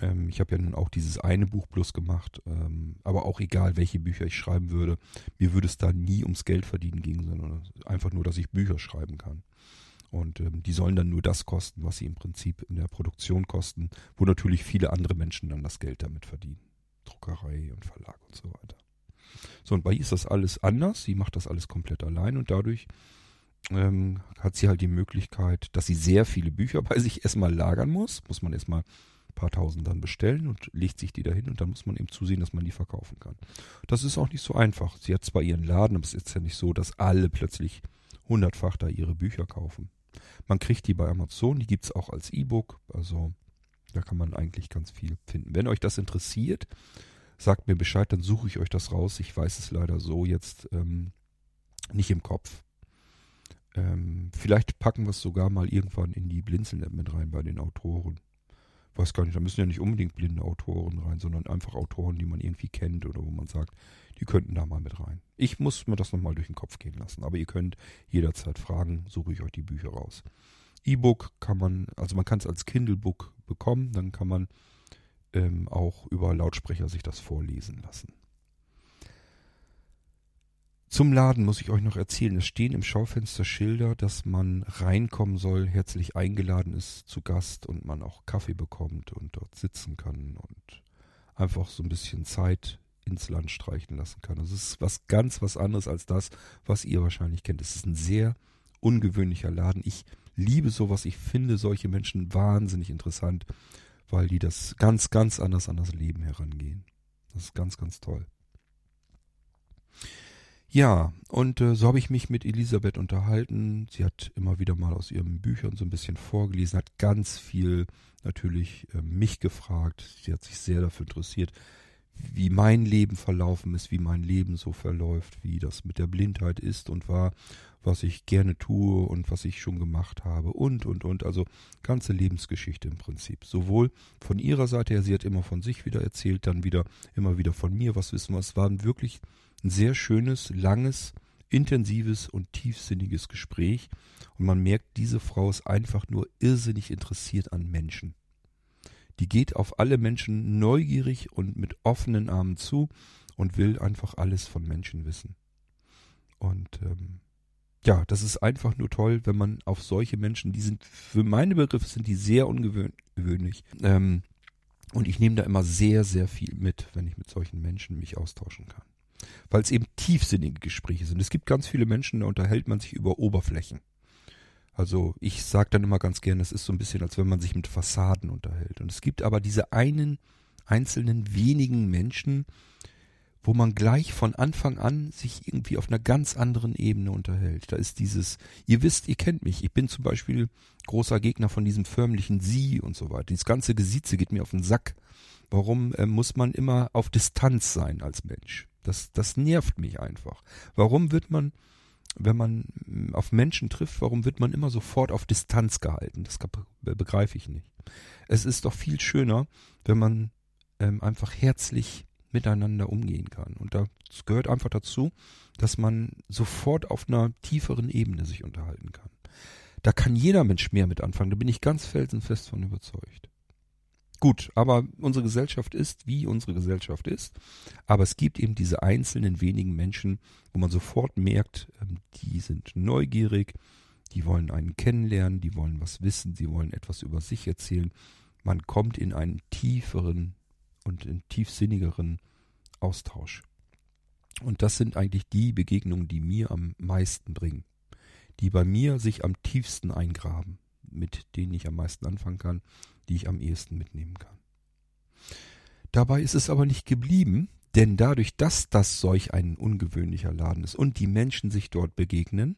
ähm, ich habe ja nun auch dieses eine Buch plus gemacht, ähm, aber auch egal, welche Bücher ich schreiben würde, mir würde es da nie ums Geld verdienen gehen, sondern einfach nur, dass ich Bücher schreiben kann. Und ähm, die sollen dann nur das kosten, was sie im Prinzip in der Produktion kosten, wo natürlich viele andere Menschen dann das Geld damit verdienen. Druckerei und Verlag und so weiter. So, und bei ihr ist das alles anders. Sie macht das alles komplett allein und dadurch ähm, hat sie halt die Möglichkeit, dass sie sehr viele Bücher bei sich erstmal lagern muss. Muss man erstmal ein paar tausend dann bestellen und legt sich die dahin und dann muss man eben zusehen, dass man die verkaufen kann. Das ist auch nicht so einfach. Sie hat zwar ihren Laden, aber es ist ja nicht so, dass alle plötzlich hundertfach da ihre Bücher kaufen. Man kriegt die bei Amazon, die gibt es auch als E-Book, also da kann man eigentlich ganz viel finden. Wenn euch das interessiert, sagt mir Bescheid, dann suche ich euch das raus. Ich weiß es leider so jetzt ähm, nicht im Kopf. Ähm, vielleicht packen wir es sogar mal irgendwann in die Blinzeln-App mit rein bei den Autoren. Weiß gar nicht, da müssen ja nicht unbedingt blinde Autoren rein, sondern einfach Autoren, die man irgendwie kennt oder wo man sagt, die könnten da mal mit rein. Ich muss mir das nochmal durch den Kopf gehen lassen, aber ihr könnt jederzeit fragen, suche ich euch die Bücher raus. E-Book kann man, also man kann es als Kindle-Book bekommen, dann kann man ähm, auch über Lautsprecher sich das vorlesen lassen. Zum Laden muss ich euch noch erzählen. Es stehen im Schaufenster Schilder, dass man reinkommen soll, herzlich eingeladen ist zu Gast und man auch Kaffee bekommt und dort sitzen kann und einfach so ein bisschen Zeit ins Land streichen lassen kann. Das ist was ganz was anderes als das, was ihr wahrscheinlich kennt. Es ist ein sehr ungewöhnlicher Laden. Ich liebe sowas. Ich finde solche Menschen wahnsinnig interessant weil die das ganz, ganz anders an das Leben herangehen. Das ist ganz, ganz toll. Ja, und äh, so habe ich mich mit Elisabeth unterhalten. Sie hat immer wieder mal aus ihren Büchern so ein bisschen vorgelesen, hat ganz viel natürlich äh, mich gefragt. Sie hat sich sehr dafür interessiert, wie mein Leben verlaufen ist, wie mein Leben so verläuft, wie das mit der Blindheit ist und war, was ich gerne tue und was ich schon gemacht habe und, und, und. Also ganze Lebensgeschichte im Prinzip. Sowohl von ihrer Seite her, sie hat immer von sich wieder erzählt, dann wieder, immer wieder von mir, was wissen wir. Es war wirklich ein sehr schönes, langes, intensives und tiefsinniges Gespräch. Und man merkt, diese Frau ist einfach nur irrsinnig interessiert an Menschen die geht auf alle Menschen neugierig und mit offenen Armen zu und will einfach alles von Menschen wissen. Und ähm, ja, das ist einfach nur toll, wenn man auf solche Menschen, die sind, für meine Begriffe sind die sehr ungewöhnlich. Ähm, und ich nehme da immer sehr, sehr viel mit, wenn ich mit solchen Menschen mich austauschen kann. Weil es eben tiefsinnige Gespräche sind. Es gibt ganz viele Menschen, da unterhält man sich über Oberflächen. Also ich sage dann immer ganz gern, es ist so ein bisschen, als wenn man sich mit Fassaden unterhält. Und es gibt aber diese einen einzelnen wenigen Menschen, wo man gleich von Anfang an sich irgendwie auf einer ganz anderen Ebene unterhält. Da ist dieses, ihr wisst, ihr kennt mich. Ich bin zum Beispiel großer Gegner von diesem förmlichen Sie und so weiter. Dieses ganze Gesieze geht mir auf den Sack. Warum äh, muss man immer auf Distanz sein als Mensch? Das, das nervt mich einfach. Warum wird man wenn man mm, auf Menschen trifft, warum wird man immer sofort auf Distanz gehalten? Das begreife ich nicht. Es ist doch viel schöner, wenn man ähm, einfach herzlich miteinander umgehen kann. Und das gehört einfach dazu, dass man sofort auf einer tieferen Ebene sich unterhalten kann. Da kann jeder Mensch mehr mit anfangen. Da bin ich ganz felsenfest von überzeugt. Gut, aber unsere Gesellschaft ist, wie unsere Gesellschaft ist. Aber es gibt eben diese einzelnen wenigen Menschen, wo man sofort merkt, ähm, die sind neugierig, die wollen einen kennenlernen, die wollen was wissen, sie wollen etwas über sich erzählen. Man kommt in einen tieferen und in tiefsinnigeren Austausch. Und das sind eigentlich die Begegnungen, die mir am meisten bringen, die bei mir sich am tiefsten eingraben, mit denen ich am meisten anfangen kann die ich am ehesten mitnehmen kann. Dabei ist es aber nicht geblieben, denn dadurch, dass das solch ein ungewöhnlicher Laden ist und die Menschen sich dort begegnen,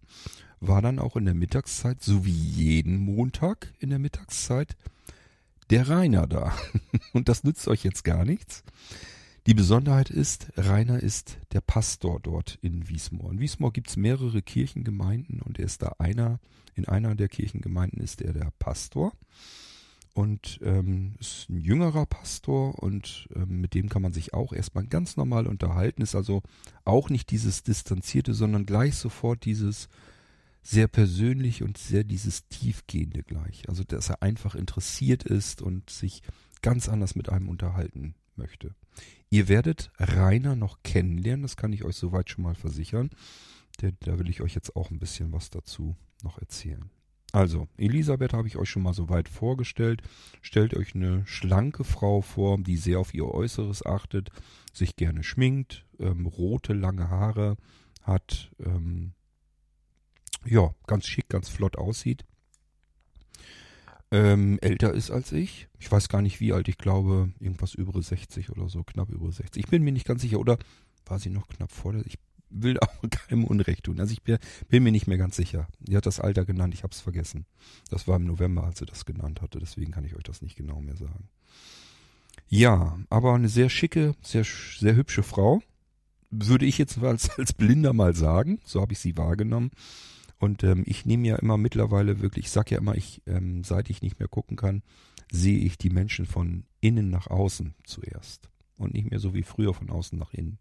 war dann auch in der Mittagszeit, so wie jeden Montag in der Mittagszeit, der Rainer da. Und das nützt euch jetzt gar nichts. Die Besonderheit ist, Rainer ist der Pastor dort in Wiesmoor. In Wiesmoor gibt es mehrere Kirchengemeinden und er ist da einer, in einer der Kirchengemeinden ist er der Pastor und ähm, ist ein jüngerer Pastor und ähm, mit dem kann man sich auch erstmal ganz normal unterhalten. Ist also auch nicht dieses Distanzierte, sondern gleich sofort dieses sehr persönlich und sehr dieses Tiefgehende gleich. Also dass er einfach interessiert ist und sich ganz anders mit einem unterhalten möchte. Ihr werdet Rainer noch kennenlernen, das kann ich euch soweit schon mal versichern. Denn da will ich euch jetzt auch ein bisschen was dazu noch erzählen. Also, Elisabeth habe ich euch schon mal so weit vorgestellt. Stellt euch eine schlanke Frau vor, die sehr auf ihr Äußeres achtet, sich gerne schminkt, ähm, rote, lange Haare hat, ähm, ja, ganz schick, ganz flott aussieht. Ähm, älter ist als ich. Ich weiß gar nicht wie alt, ich glaube irgendwas über 60 oder so, knapp über 60. Ich bin mir nicht ganz sicher, oder war sie noch knapp vor der? Ich will auch keinem Unrecht tun. Also ich bin, bin, mir nicht mehr ganz sicher. Die hat das Alter genannt, ich habe es vergessen. Das war im November, als sie das genannt hatte, deswegen kann ich euch das nicht genau mehr sagen. Ja, aber eine sehr schicke, sehr, sehr hübsche Frau. Würde ich jetzt als, als Blinder mal sagen. So habe ich sie wahrgenommen. Und ähm, ich nehme ja immer mittlerweile wirklich, ich sage ja immer, ich, ähm, seit ich nicht mehr gucken kann, sehe ich die Menschen von innen nach außen zuerst. Und nicht mehr so wie früher von außen nach innen.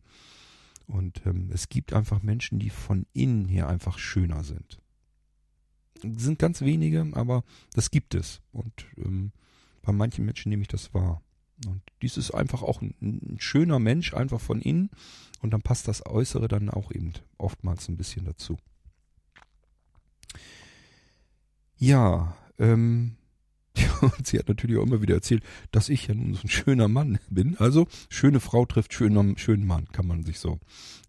Und ähm, es gibt einfach Menschen, die von innen her einfach schöner sind. Sind ganz wenige, aber das gibt es. Und ähm, bei manchen Menschen nehme ich das wahr. Und dies ist einfach auch ein, ein, schöner Mensch, einfach von innen. Und dann passt das Äußere dann auch eben oftmals ein bisschen dazu. Ja, ähm, und sie hat natürlich auch immer wieder erzählt, dass ich ja nun so ein schöner Mann bin. Also, schöne Frau trifft schönen, schönen Mann, kann man sich so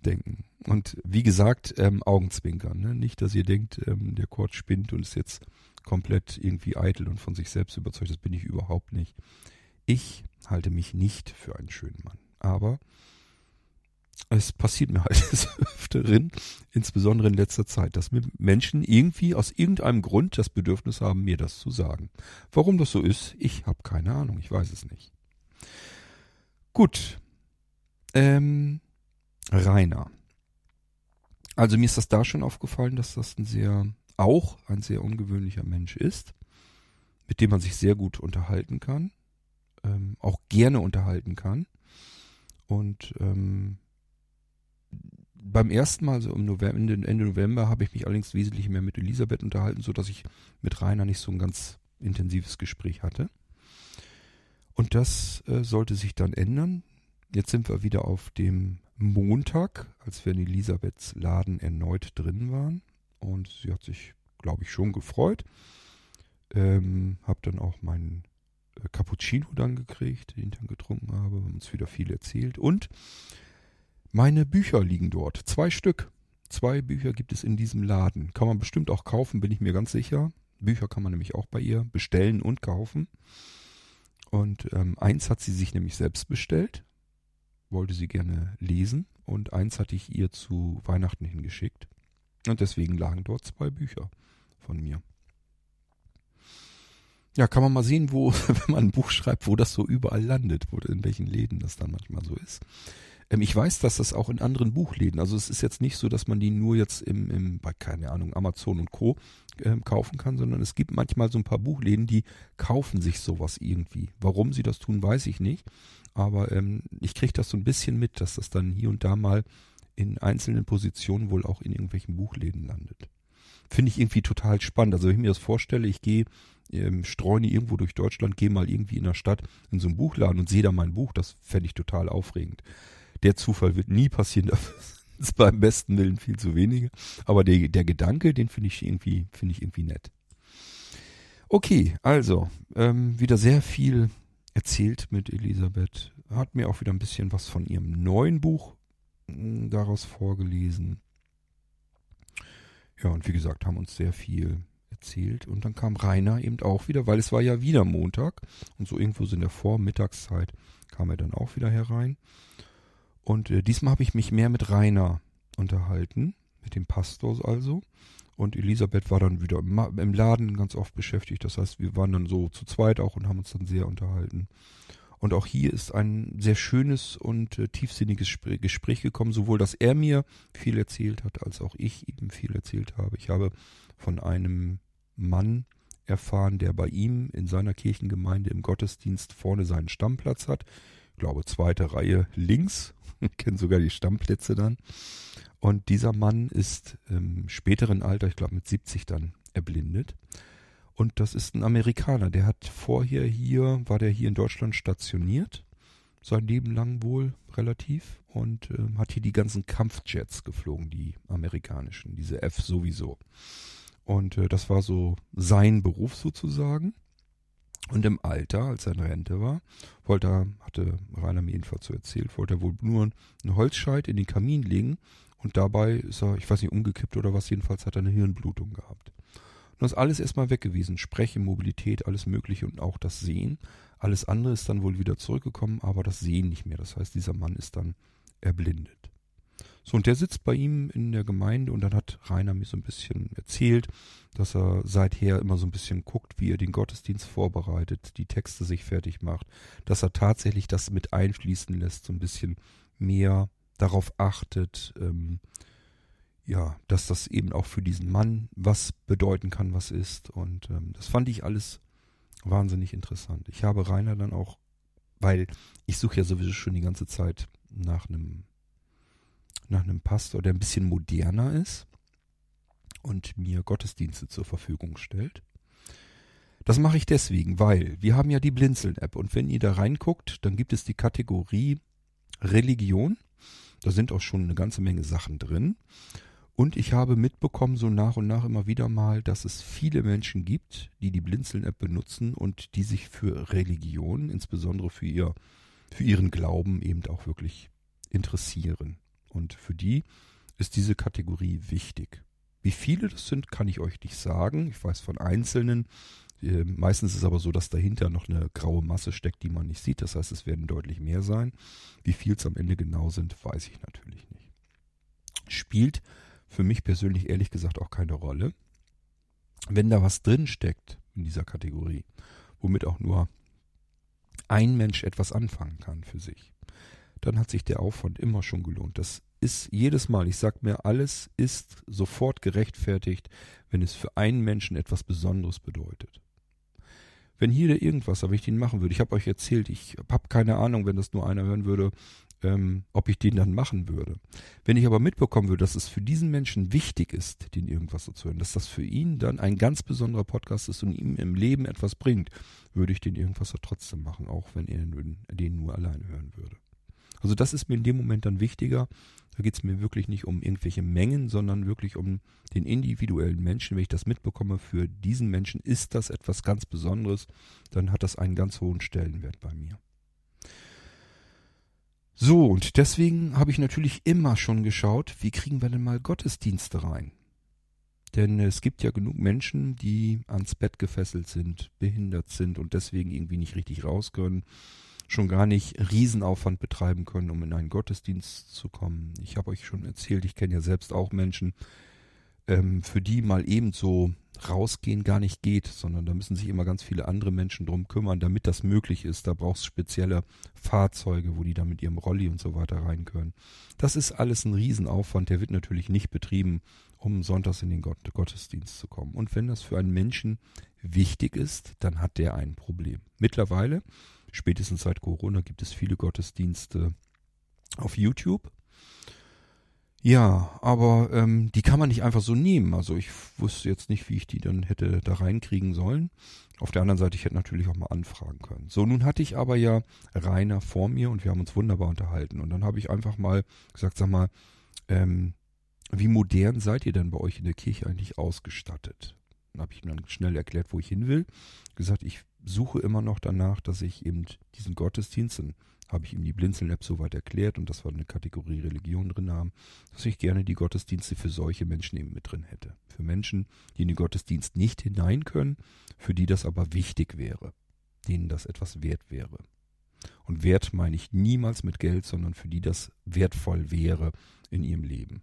denken. Und wie gesagt, ähm, Augenzwinkern. Ne? Nicht, dass ihr denkt, ähm, der Kurt spinnt und ist jetzt komplett irgendwie eitel und von sich selbst überzeugt. Das bin ich überhaupt nicht. Ich halte mich nicht für einen schönen Mann. Aber es passiert mir halt des Öfteren, insbesondere in letzter Zeit, dass mir Menschen irgendwie aus irgendeinem Grund das Bedürfnis haben, mir das zu sagen. Warum das so ist, ich habe keine Ahnung, ich weiß es nicht. Gut. Ähm, Rainer. Also mir ist das da schon aufgefallen, dass das ein sehr, auch ein sehr ungewöhnlicher Mensch ist, mit dem man sich sehr gut unterhalten kann, ähm, auch gerne unterhalten kann. Und ähm, beim ersten Mal, so im November, Ende November, habe ich mich allerdings wesentlich mehr mit Elisabeth unterhalten, so dass ich mit Rainer nicht so ein ganz intensives Gespräch hatte. Und das äh, sollte sich dann ändern. Jetzt sind wir wieder auf dem Montag, als wir in Elisabeths Laden erneut drin waren. Und sie hat sich, glaube ich, schon gefreut. Ähm, hab dann auch meinen äh, Cappuccino dann gekriegt, den ich dann getrunken habe. Haben uns wieder viel erzählt. Und meine Bücher liegen dort. Zwei Stück. Zwei Bücher gibt es in diesem Laden. Kann man bestimmt auch kaufen, bin ich mir ganz sicher. Bücher kann man nämlich auch bei ihr bestellen und kaufen. Und ähm, eins hat sie sich nämlich selbst bestellt, wollte sie gerne lesen. Und eins hatte ich ihr zu Weihnachten hingeschickt. Und deswegen lagen dort zwei Bücher von mir. Ja, kann man mal sehen, wo, wenn man ein Buch schreibt, wo das so überall landet, wo, in welchen Läden das dann manchmal so ist. Ähm, ich weiß, dass das auch in anderen Buchläden, also es ist jetzt nicht so, dass man die nur jetzt im, im bei, keine Ahnung, Amazon und Co. Ähm, kaufen kann, sondern es gibt manchmal so ein paar Buchläden, die kaufen sich sowas irgendwie. Warum sie das tun, weiß ich nicht. Aber ähm, ich kriege das so ein bisschen mit, dass das dann hier und da mal in einzelnen Positionen wohl auch in irgendwelchen Buchläden landet. Finde ich irgendwie total spannend. Also wenn ich mir das vorstelle, ich gehe ähm, streune irgendwo durch Deutschland, gehe mal irgendwie in der Stadt in so einen Buchladen und sehe da mein Buch, das fände ich total aufregend. Der Zufall wird nie passieren, das ist beim besten Willen viel zu wenige. Aber der, der Gedanke, den finde ich irgendwie, finde ich irgendwie nett. Okay, also, ähm, wieder sehr viel erzählt mit Elisabeth. Hat mir auch wieder ein bisschen was von ihrem neuen Buch hm, daraus vorgelesen. Ja, und wie gesagt, haben uns sehr viel erzählt. Und dann kam Rainer eben auch wieder, weil es war ja wieder Montag. Und so irgendwo in der Vormittagszeit kam er dann auch wieder herein. Und äh, diesmal habe ich mich mehr mit Rainer unterhalten, mit dem Pastor also. Und Elisabeth war dann wieder im, im, Laden ganz oft beschäftigt. Das heißt, wir waren dann so zu zweit auch und haben uns dann sehr unterhalten. Und auch hier ist ein sehr schönes und äh, tiefsinniges Sp Gespräch gekommen, sowohl dass er mir viel erzählt hat, als auch ich ihm viel erzählt habe. Ich habe von einem Mann erfahren, der bei ihm in seiner Kirchengemeinde im Gottesdienst vorne seinen Stammplatz hat. Ich glaube, zweite Reihe links. Kennen sogar die Stammplätze dann. Und dieser Mann ist im späteren Alter, ich glaube mit 70 dann, erblindet. Und das ist ein Amerikaner, der hat vorher hier, war der hier in Deutschland stationiert, sein Leben lang wohl relativ, und äh, hat hier die ganzen Kampfjets geflogen, die amerikanischen, diese F sowieso. Und äh, das war so sein Beruf sozusagen. Und im Alter, als er in Rente war, wollte er, hatte Rainer mir jedenfalls so erzählt, wollte er wohl nur einen Holzscheit in den Kamin legen und dabei ist er, ich weiß nicht, umgekippt oder was, jedenfalls hat er eine Hirnblutung gehabt. Und das ist alles erstmal weg gewesen. Sprechen, Mobilität, alles Mögliche und auch das Sehen. Alles andere ist dann wohl wieder zurückgekommen, aber das Sehen nicht mehr. Das heißt, dieser Mann ist dann erblindet. So, und der sitzt bei ihm in der Gemeinde und dann hat Rainer mir so ein bisschen erzählt, dass er seither immer so ein bisschen guckt, wie er den Gottesdienst vorbereitet, die Texte sich fertig macht, dass er tatsächlich das mit einfließen lässt, so ein bisschen mehr darauf achtet, ähm, ja, dass das eben auch für diesen Mann was bedeuten kann, was ist. Und ähm, das fand ich alles wahnsinnig interessant. Ich habe Rainer dann auch, weil ich suche ja sowieso schon die ganze Zeit nach einem nach einem Pastor, der ein bisschen moderner ist und mir Gottesdienste zur Verfügung stellt. Das mache ich deswegen, weil wir haben ja die Blinzeln-App und wenn ihr da reinguckt, dann gibt es die Kategorie Religion. Da sind auch schon eine ganze Menge Sachen drin. Und ich habe mitbekommen, so nach und nach immer wieder mal, dass es viele Menschen gibt, die die Blinzeln-App benutzen und die sich für Religion, insbesondere für, ihr, für ihren Glauben eben auch wirklich interessieren. Und für die ist diese Kategorie wichtig. Wie viele das sind, kann ich euch nicht sagen. Ich weiß von Einzelnen. Äh, meistens ist es aber so, dass dahinter noch eine graue Masse steckt, die man nicht sieht. Das heißt, es werden deutlich mehr sein. Wie viel es am Ende genau sind, weiß ich natürlich nicht. Spielt für mich persönlich ehrlich gesagt auch keine Rolle. Wenn da was drin steckt in dieser Kategorie, womit auch nur ein Mensch etwas anfangen kann für sich, dann hat sich der Aufwand immer schon gelohnt. Das ist jedes Mal, ich sag mir, alles ist sofort gerechtfertigt, wenn es für einen Menschen etwas Besonderes bedeutet. Wenn hier der irgendwas, aber ich den machen würde, ich habe euch erzählt, ich habe keine Ahnung, wenn das nur einer hören würde, ähm, ob ich den dann machen würde. Wenn ich aber mitbekommen würde, dass es für diesen Menschen wichtig ist, den irgendwas so zu hören, dass das für ihn dann ein ganz besonderer Podcast ist und ihm im Leben etwas bringt, würde ich den irgendwas so trotzdem machen, auch wenn er den nur alleine hören würde. Also das ist mir in dem Moment dann wichtiger. Da geht es mir wirklich nicht um irgendwelche Mengen, sondern wirklich um den individuellen Menschen. Wenn ich das mitbekomme, für diesen Menschen ist das etwas ganz Besonderes, dann hat das einen ganz hohen Stellenwert bei mir. So, und deswegen habe ich natürlich immer schon geschaut, wie kriegen wir denn mal Gottesdienste rein? Denn es gibt ja genug Menschen, die ans Bett gefesselt sind, behindert sind und deswegen irgendwie nicht richtig raus können, schon gar nicht Riesenaufwand betreiben können, um in einen Gottesdienst zu kommen. Ich habe euch schon erzählt, ich kenne ja selbst auch Menschen, ähm, für die mal eben so rausgehen gar nicht geht, sondern da müssen sich immer ganz viele andere Menschen drum kümmern, damit das möglich ist. Da braucht es spezielle Fahrzeuge, wo die dann mit ihrem Rolli und so weiter rein können. Das ist alles ein Riesenaufwand, der wird natürlich nicht betrieben, um sonntags in den Gott Gottesdienst zu kommen. Und wenn das für einen Menschen wichtig ist, dann hat der ein Problem. Mittlerweile, spätestens seit Corona, gibt es viele Gottesdienste auf YouTube ja, aber ähm, die kann man nicht einfach so nehmen. Also ich wusste jetzt nicht, wie ich die dann hätte da reinkriegen sollen. Auf der anderen Seite, ich hätte natürlich auch mal anfragen können. So, nun hatte ich aber ja Rainer vor mir und wir haben uns wunderbar unterhalten. Und dann habe ich einfach mal gesagt, sag mal, ähm, wie modern seid ihr denn bei euch in der Kirche eigentlich ausgestattet? Dann habe ich ihm dann schnell erklärt, wo ich hin will. Gesagt, ich suche immer noch danach, dass ich eben diesen Gottesdienst, habe ich ihm die Blinzeln-App soweit erklärt und dass wir eine Kategorie Religion drin haben, dass ich gerne die Gottesdienste für solche Menschen eben mit drin hätte. Für Menschen, die in den Gottesdienst nicht hinein können, für die das aber wichtig wäre, denen das etwas wert wäre. Und Wert meine ich niemals mit Geld, sondern für die das wertvoll wäre in ihrem Leben.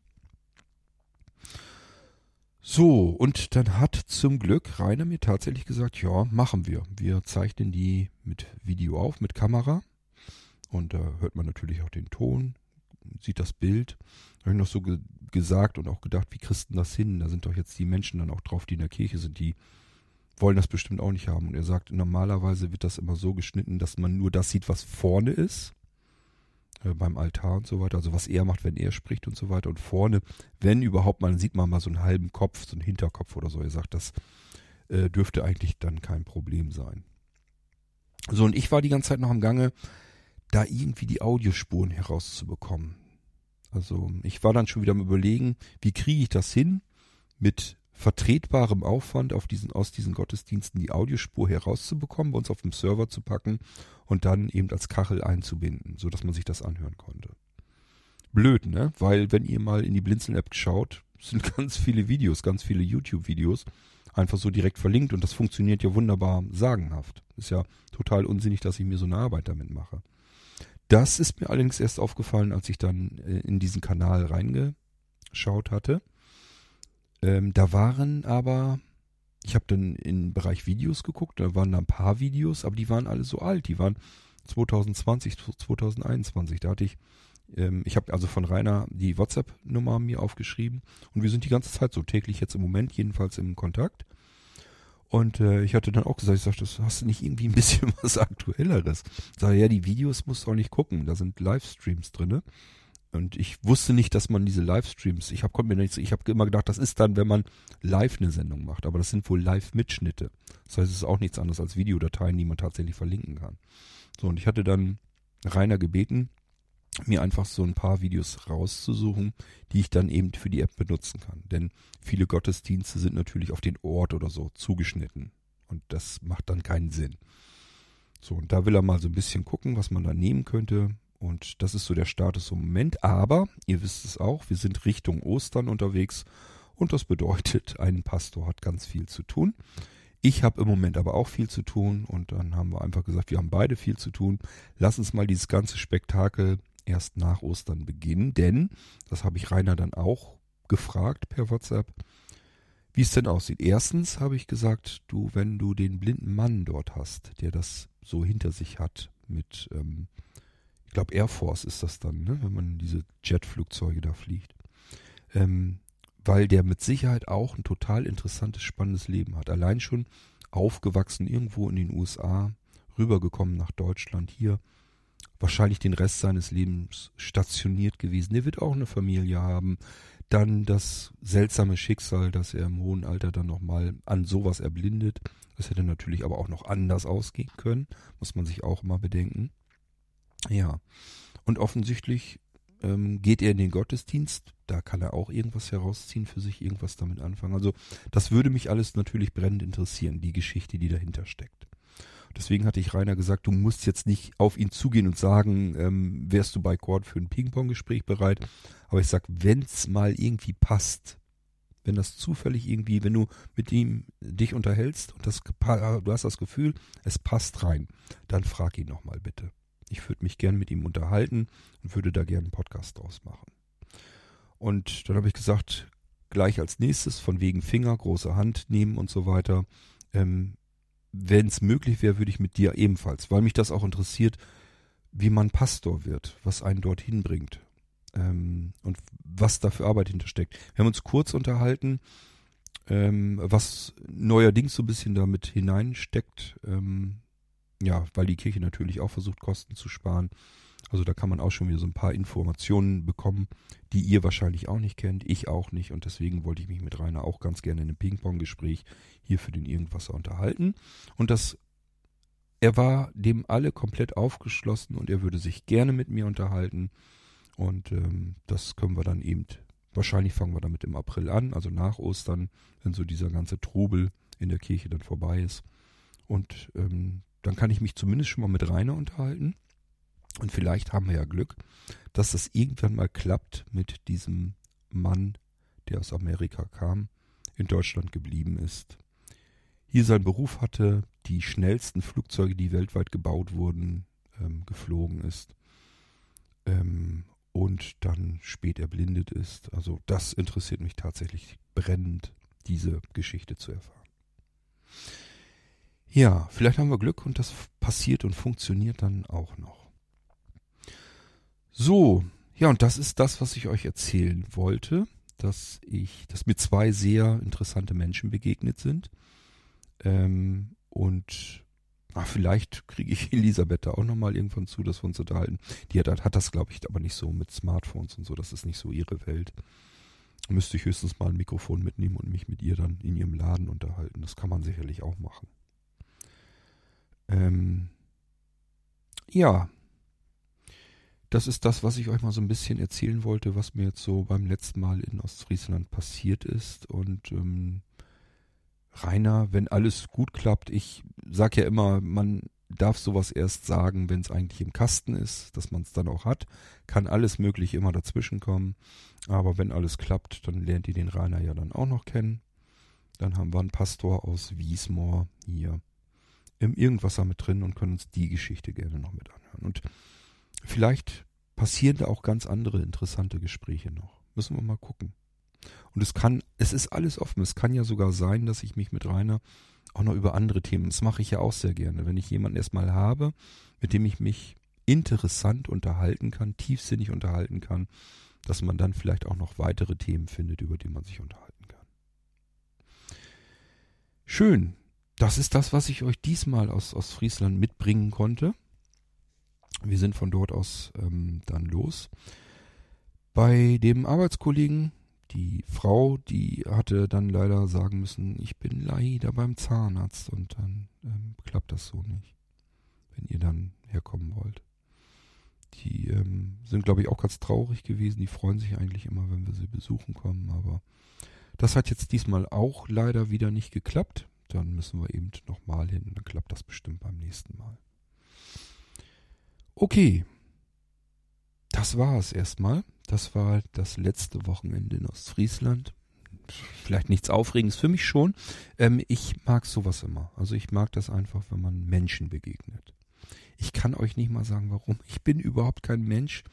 So, und dann hat zum Glück Rainer mir tatsächlich gesagt, ja, machen wir. Wir zeichnen die mit Video auf, mit Kamera. Und da hört man natürlich auch den Ton, sieht das Bild. Habe ich noch so ge gesagt und auch gedacht, wie kriegst das hin? Da sind doch jetzt die Menschen dann auch drauf, die in der Kirche sind, die wollen das bestimmt auch nicht haben. Und er sagt, normalerweise wird das immer so geschnitten, dass man nur das sieht, was vorne ist. Äh, beim Altar und so weiter, also was er macht, wenn er spricht und so weiter. Und vorne, wenn überhaupt, man sieht man mal so einen halben Kopf, so einen Hinterkopf oder so. Er sagt, das äh, dürfte eigentlich dann kein Problem sein. So, und ich war die ganze Zeit noch am Gange, da irgendwie die Audiospuren herauszubekommen. Also ich war dann schon wieder am überlegen, wie kriege ich das hin, mit vertretbarem Aufwand auf diesen, aus diesen Gottesdiensten die Audiospur herauszubekommen, bei uns auf dem Server zu packen und dann eben als Kachel einzubinden, so dass man sich das anhören konnte. Blöd, ne? Weil wenn ihr mal in die Blinzeln-App schaut, sind ganz viele Videos, ganz viele YouTube-Videos einfach so direkt verlinkt und das funktioniert ja wunderbar sagenhaft. Ist ja total unsinnig, dass ich mir so eine Arbeit damit mache. Das ist mir allerdings erst aufgefallen, als ich dann äh, in diesen Kanal reingeschaut hatte ähm, da waren aber, ich habe dann im Bereich Videos geguckt, da waren da ein paar Videos, aber die waren alle so alt. Die waren 2020, 2021. Da hatte ich, ähm, ich habe also von Rainer die WhatsApp-Nummer mir aufgeschrieben und wir sind die ganze Zeit so täglich jetzt im Moment jedenfalls im Kontakt. Und äh, ich hatte dann auch gesagt, ich sagte, das hast du nicht irgendwie ein bisschen was Aktuelleres? Ich sage, ja, die Videos musst du auch nicht gucken, da sind Livestreams drinne. Und ich wusste nicht, dass man diese Livestreams, ich habe mir immer gedacht, das ist dann, wenn man live eine Sendung macht, aber das sind wohl Live-Mitschnitte. Das heißt, es ist auch nichts anderes als Videodateien, die man tatsächlich verlinken kann. So, und ich hatte dann Rainer gebeten, mir einfach so ein paar Videos rauszusuchen, die ich dann eben für die App benutzen kann. Denn viele Gottesdienste sind natürlich auf den Ort oder so zugeschnitten. Und das macht dann keinen Sinn. So, und da will er mal so ein bisschen gucken, was man da nehmen könnte. Und das ist so der Status im Moment. Aber, ihr wisst es auch, wir sind Richtung Ostern unterwegs. Und das bedeutet, ein Pastor hat ganz viel zu tun. Ich habe im Moment aber auch viel zu tun. Und dann haben wir einfach gesagt, wir haben beide viel zu tun. Lass uns mal dieses ganze Spektakel erst nach Ostern beginnen. Denn, das habe ich Rainer dann auch gefragt per WhatsApp, wie es denn aussieht. Erstens habe ich gesagt, du, wenn du den blinden Mann dort hast, der das so hinter sich hat mit ähm, glaube Air Force ist das dann, ne? wenn man diese Jetflugzeuge da fliegt. Ähm, weil der mit Sicherheit auch ein total interessantes, spannendes Leben hat. Allein schon aufgewachsen irgendwo in den USA, rübergekommen nach Deutschland, hier wahrscheinlich den Rest seines Lebens stationiert gewesen. Der wird auch eine Familie haben. Dann das seltsame Schicksal, dass er im hohen Alter dann nochmal an sowas erblindet. Das hätte natürlich aber auch noch anders ausgehen können, muss man sich auch mal bedenken. Ja. Und offensichtlich ähm, geht er in den Gottesdienst. Da kann er auch irgendwas herausziehen für sich, irgendwas damit anfangen. Also das würde mich alles natürlich brennend interessieren, die Geschichte, die dahinter steckt. Deswegen hatte ich Rainer gesagt, du musst jetzt nicht auf ihn zugehen und sagen, ähm, wärst du bei Cord für ein Ping-Pong-Gespräch bereit. Aber ich sag, wenn's mal irgendwie passt, wenn das zufällig irgendwie, wenn du mit ihm dich unterhältst und das, du hast das Gefühl, es passt rein, dann frag ihn nochmal bitte. Ich würde mich gern mit ihm unterhalten und würde da gern einen Podcast draus machen. Und dann habe ich gesagt, gleich als nächstes, von wegen Finger, große Hand nehmen und so weiter. Ähm, Wenn es möglich wäre, würde ich mit dir ebenfalls, weil mich das auch interessiert, wie man Pastor wird, was einen dorthin bringt ähm, und was da für Arbeit hintersteckt. Wir haben uns kurz unterhalten, ähm, was neuerdings so ein bisschen damit hineinsteckt. Ähm, ja, weil die Kirche natürlich auch versucht, Kosten zu sparen. Also da kann man auch schon wieder so ein paar Informationen bekommen, die ihr wahrscheinlich auch nicht kennt, ich auch nicht. Und deswegen wollte ich mich mit Rainer auch ganz gerne in einem Ping-Pong-Gespräch hier für den Irgendwasser unterhalten. Und das, er war dem alle komplett aufgeschlossen und er würde sich gerne mit mir unterhalten. Und ähm, das können wir dann eben, wahrscheinlich fangen wir damit im April an, also nach Ostern, wenn so dieser ganze Trubel in der Kirche dann vorbei ist. Und ähm, dann kann ich mich zumindest schon mal mit Rainer unterhalten. Und vielleicht haben wir ja Glück, dass das irgendwann mal klappt mit diesem Mann, der aus Amerika kam, in Deutschland geblieben ist, hier seinen Beruf hatte, die schnellsten Flugzeuge, die weltweit gebaut wurden, ähm, geflogen ist ähm, und dann spät erblindet ist. Also das interessiert mich tatsächlich brennend. diese Geschichte zu erfahren. Ja, vielleicht haben wir Glück und das passiert und funktioniert dann auch noch. So, ja, und das ist das, was ich euch erzählen wollte, dass ich, dass mir zwei sehr interessante Menschen begegnet sind. Ähm, und ach, vielleicht kriege ich Elisabeth da auch nochmal irgendwann zu, dass wir uns unterhalten. Die hat, hat das, glaube ich, aber nicht so mit Smartphones und so. Das ist nicht so ihre Welt. Müsste ich höchstens mal ein Mikrofon mitnehmen und mich mit ihr dann in ihrem Laden unterhalten. Das kann man sicherlich auch machen. Ähm, ja, das ist das, was ich euch mal so ein bisschen erzählen wollte, was mir jetzt so beim letzten Mal in Ostfriesland passiert ist. Und ähm, Rainer, wenn alles gut klappt, ich sag ja immer, man darf sowas erst sagen, wenn es eigentlich im Kasten ist, dass man es dann auch hat. Kann alles Mögliche immer dazwischen kommen. Aber wenn alles klappt, dann lernt ihr den Rainer ja dann auch noch kennen. Dann haben wir einen Pastor aus Wiesmoor hier im Irgendwasser mit drin und können uns die Geschichte gerne noch mit anhören. Und vielleicht passieren da auch ganz andere interessante Gespräche noch. Müssen wir mal gucken. Und es kann, es ist alles offen. Es kann ja sogar sein, dass ich mich mit Rainer auch noch über andere Themen, das mache ich ja auch sehr gerne, wenn ich jemanden erstmal habe, mit dem ich mich interessant unterhalten kann, tiefsinnig unterhalten kann, dass man dann vielleicht auch noch weitere Themen findet, über die man sich unterhalten kann. Schön. Das ist das, was ich euch diesmal aus, aus Friesland mitbringen konnte. Wir sind von dort aus ähm, dann los. Bei dem Arbeitskollegen, die Frau, die hatte dann leider sagen müssen, ich bin leider beim Zahnarzt und dann ähm, klappt das so nicht, wenn ihr dann herkommen wollt. Die ähm, sind, glaube ich, auch ganz traurig gewesen. Die freuen sich eigentlich immer, wenn wir sie besuchen kommen. Aber das hat jetzt diesmal auch leider wieder nicht geklappt. Dann müssen wir eben nochmal hin dann klappt das bestimmt beim nächsten Mal. Okay. Das war es erstmal. Das war das letzte Wochenende in Ostfriesland. Vielleicht nichts Aufregendes für mich schon. Ähm, ich mag sowas immer. Also ich mag das einfach, wenn man Menschen begegnet. Ich kann euch nicht mal sagen, warum. Ich bin überhaupt kein Mensch,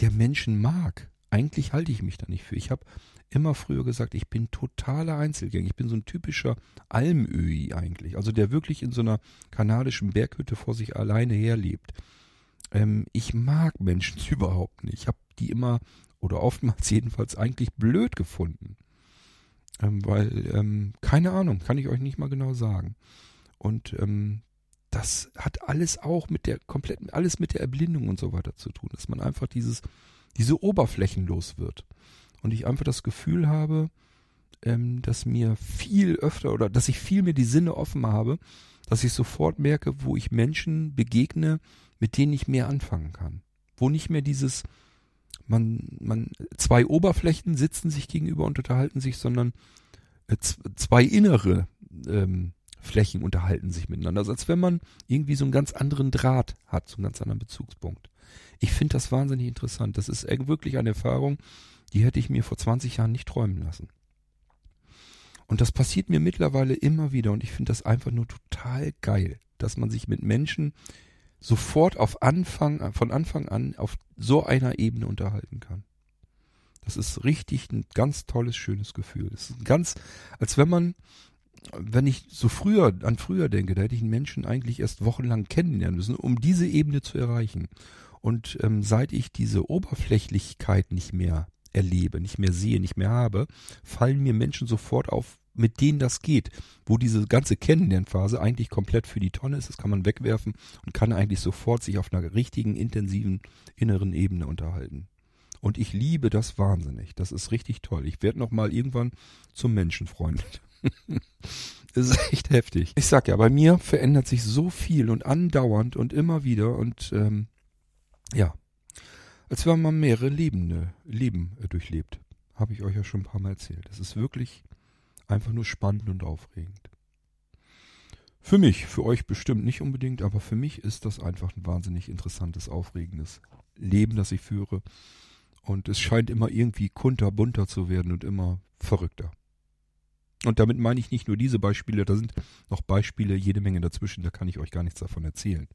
der Menschen mag. Eigentlich halte ich mich da nicht für. Ich habe immer früher gesagt, ich bin totaler Einzelgänger. Ich bin so ein typischer Almöhi eigentlich. Also der wirklich in so einer kanadischen Berghütte vor sich alleine herlebt. Ähm, ich mag Menschen überhaupt nicht. Ich habe die immer, oder oftmals jedenfalls, eigentlich blöd gefunden. Ähm, weil, ähm, keine Ahnung, kann ich euch nicht mal genau sagen. Und ähm, das hat alles auch mit der kompletten, alles mit der Erblindung und so weiter zu tun, dass man einfach dieses, diese Oberflächen los wird. Und ich einfach das Gefühl habe, ähm, dass mir viel öfter oder dass ich viel mehr die Sinne offen habe, dass ich sofort merke, wo ich Menschen begegne, mit denen ich mehr anfangen kann. Wo nicht mehr dieses, man, man, zwei Oberflächen sitzen sich gegenüber und unterhalten sich, sondern äh, zwei innere ähm, Flächen unterhalten sich miteinander. Also als wenn man irgendwie so einen ganz anderen Draht hat, so einen ganz anderen Bezugspunkt. Ich finde das wahnsinnig interessant. Das ist wirklich eine Erfahrung, die hätte ich mir vor 20 Jahren nicht träumen lassen. Und das passiert mir mittlerweile immer wieder und ich finde das einfach nur total geil, dass man sich mit Menschen sofort auf Anfang, von Anfang an auf so einer Ebene unterhalten kann. Das ist richtig ein ganz tolles, schönes Gefühl. Das ist ganz, als wenn man wenn ich so früher an früher denke, da hätte ich einen Menschen eigentlich erst wochenlang kennenlernen müssen, um diese Ebene zu erreichen. Und ähm, seit ich diese Oberflächlichkeit nicht mehr erlebe, nicht mehr sehe, nicht mehr habe, fallen mir Menschen sofort auf, mit denen das geht, wo diese ganze Kennenlernphase eigentlich komplett für die Tonne ist, das kann man wegwerfen und kann eigentlich sofort sich auf einer richtigen, intensiven inneren Ebene unterhalten. Und ich liebe das wahnsinnig. Das ist richtig toll. Ich werde noch mal irgendwann zum Menschenfreund. das ist echt heftig. Ich sag ja, bei mir verändert sich so viel und andauernd und immer wieder und ähm, ja, als wenn man mehrere Lebende, Leben äh, durchlebt. Habe ich euch ja schon ein paar Mal erzählt. Das ist wirklich einfach nur spannend und aufregend. Für mich, für euch bestimmt nicht unbedingt, aber für mich ist das einfach ein wahnsinnig interessantes, aufregendes Leben, das ich führe. Und es scheint immer irgendwie kunterbunter zu werden und immer verrückter. Und damit meine ich nicht nur diese Beispiele, da sind noch Beispiele jede Menge dazwischen, da kann ich euch gar nichts davon erzählen.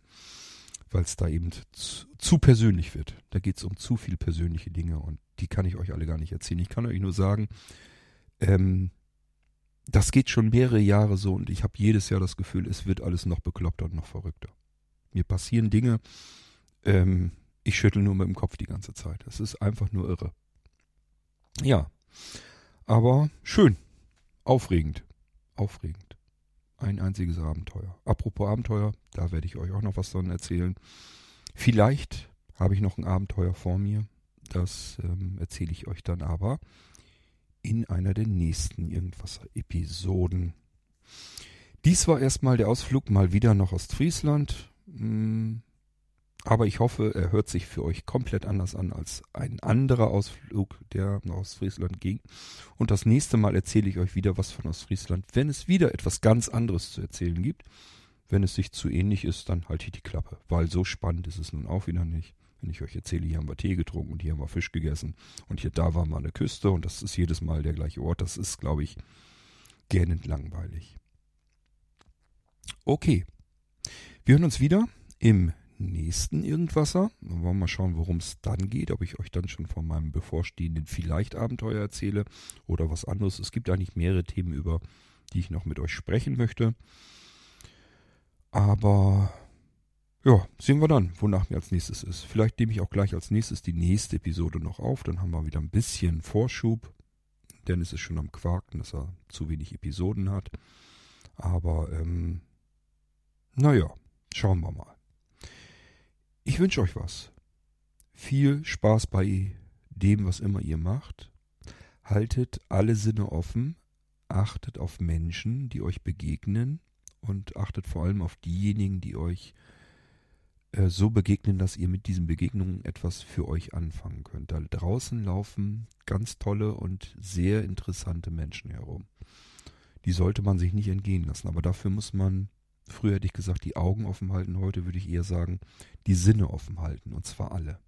Weil es da eben zu, zu, persönlich wird. Da geht es um zu viel persönliche Dinge und die kann ich euch alle gar nicht erzählen. Ich kann euch nur sagen, ähm, das geht schon mehrere Jahre so und ich habe jedes Jahr das Gefühl, es wird alles noch bekloppter und noch verrückter. Mir passieren Dinge, ähm, ich schüttel nur mit dem Kopf die ganze Zeit. Es ist einfach nur irre. Ja, aber schön, aufregend, aufregend. Ein einziges Abenteuer. Apropos Abenteuer, da werde ich euch auch noch was davon erzählen. Vielleicht habe ich noch ein Abenteuer vor mir. Das ähm, erzähle ich euch dann aber in einer der nächsten Irgendwas-Episoden. Dies war erstmal der Ausflug mal wieder nach Ostfriesland. Hm, aber ich hoffe, er hört sich für euch komplett anders an als ein anderer Ausflug, der nach Ostfriesland ging. Und das nächste Mal erzähle ich euch wieder was von Ostfriesland, wenn es wieder etwas ganz anderes zu erzählen gibt. Wenn es sich zu ähnlich ist, dann halte ich die Klappe, weil so spannend ist es nun auch wieder nicht. Wenn ich euch erzähle, hier haben wir Tee getrunken und hier haben wir Fisch gegessen und hier da war mal eine Küste und das ist jedes Mal der gleiche Ort, das ist, glaube ich, gähnend langweilig. Okay. Wir hören uns wieder im nächsten Irgendwasser. Dann wollen wir mal schauen, worum es dann geht, ob ich euch dann schon von meinem bevorstehenden vielleicht Abenteuer erzähle oder was anderes. Es gibt eigentlich mehrere Themen, über die ich noch mit euch sprechen möchte. Aber ja, sehen wir dann, wonach mir als nächstes ist. Vielleicht nehme ich auch gleich als nächstes die nächste Episode noch auf. Dann haben wir wieder ein bisschen Vorschub. Dennis ist schon am Quaken, dass er zu wenig Episoden hat. Aber, ähm, naja, schauen wir mal. Ich wünsche euch was. Viel Spaß bei dem, was immer ihr macht. Haltet alle Sinne offen. Achtet auf Menschen, die euch begegnen. Und achtet vor allem auf diejenigen, die euch äh, so begegnen, dass ihr mit diesen Begegnungen etwas für euch anfangen könnt. Da draußen laufen ganz tolle und sehr interessante Menschen herum. Die sollte man sich nicht entgehen lassen, aber dafür muss man, früher hätte ich gesagt, die Augen offen halten, heute würde ich eher sagen, die Sinne offen halten, und zwar alle.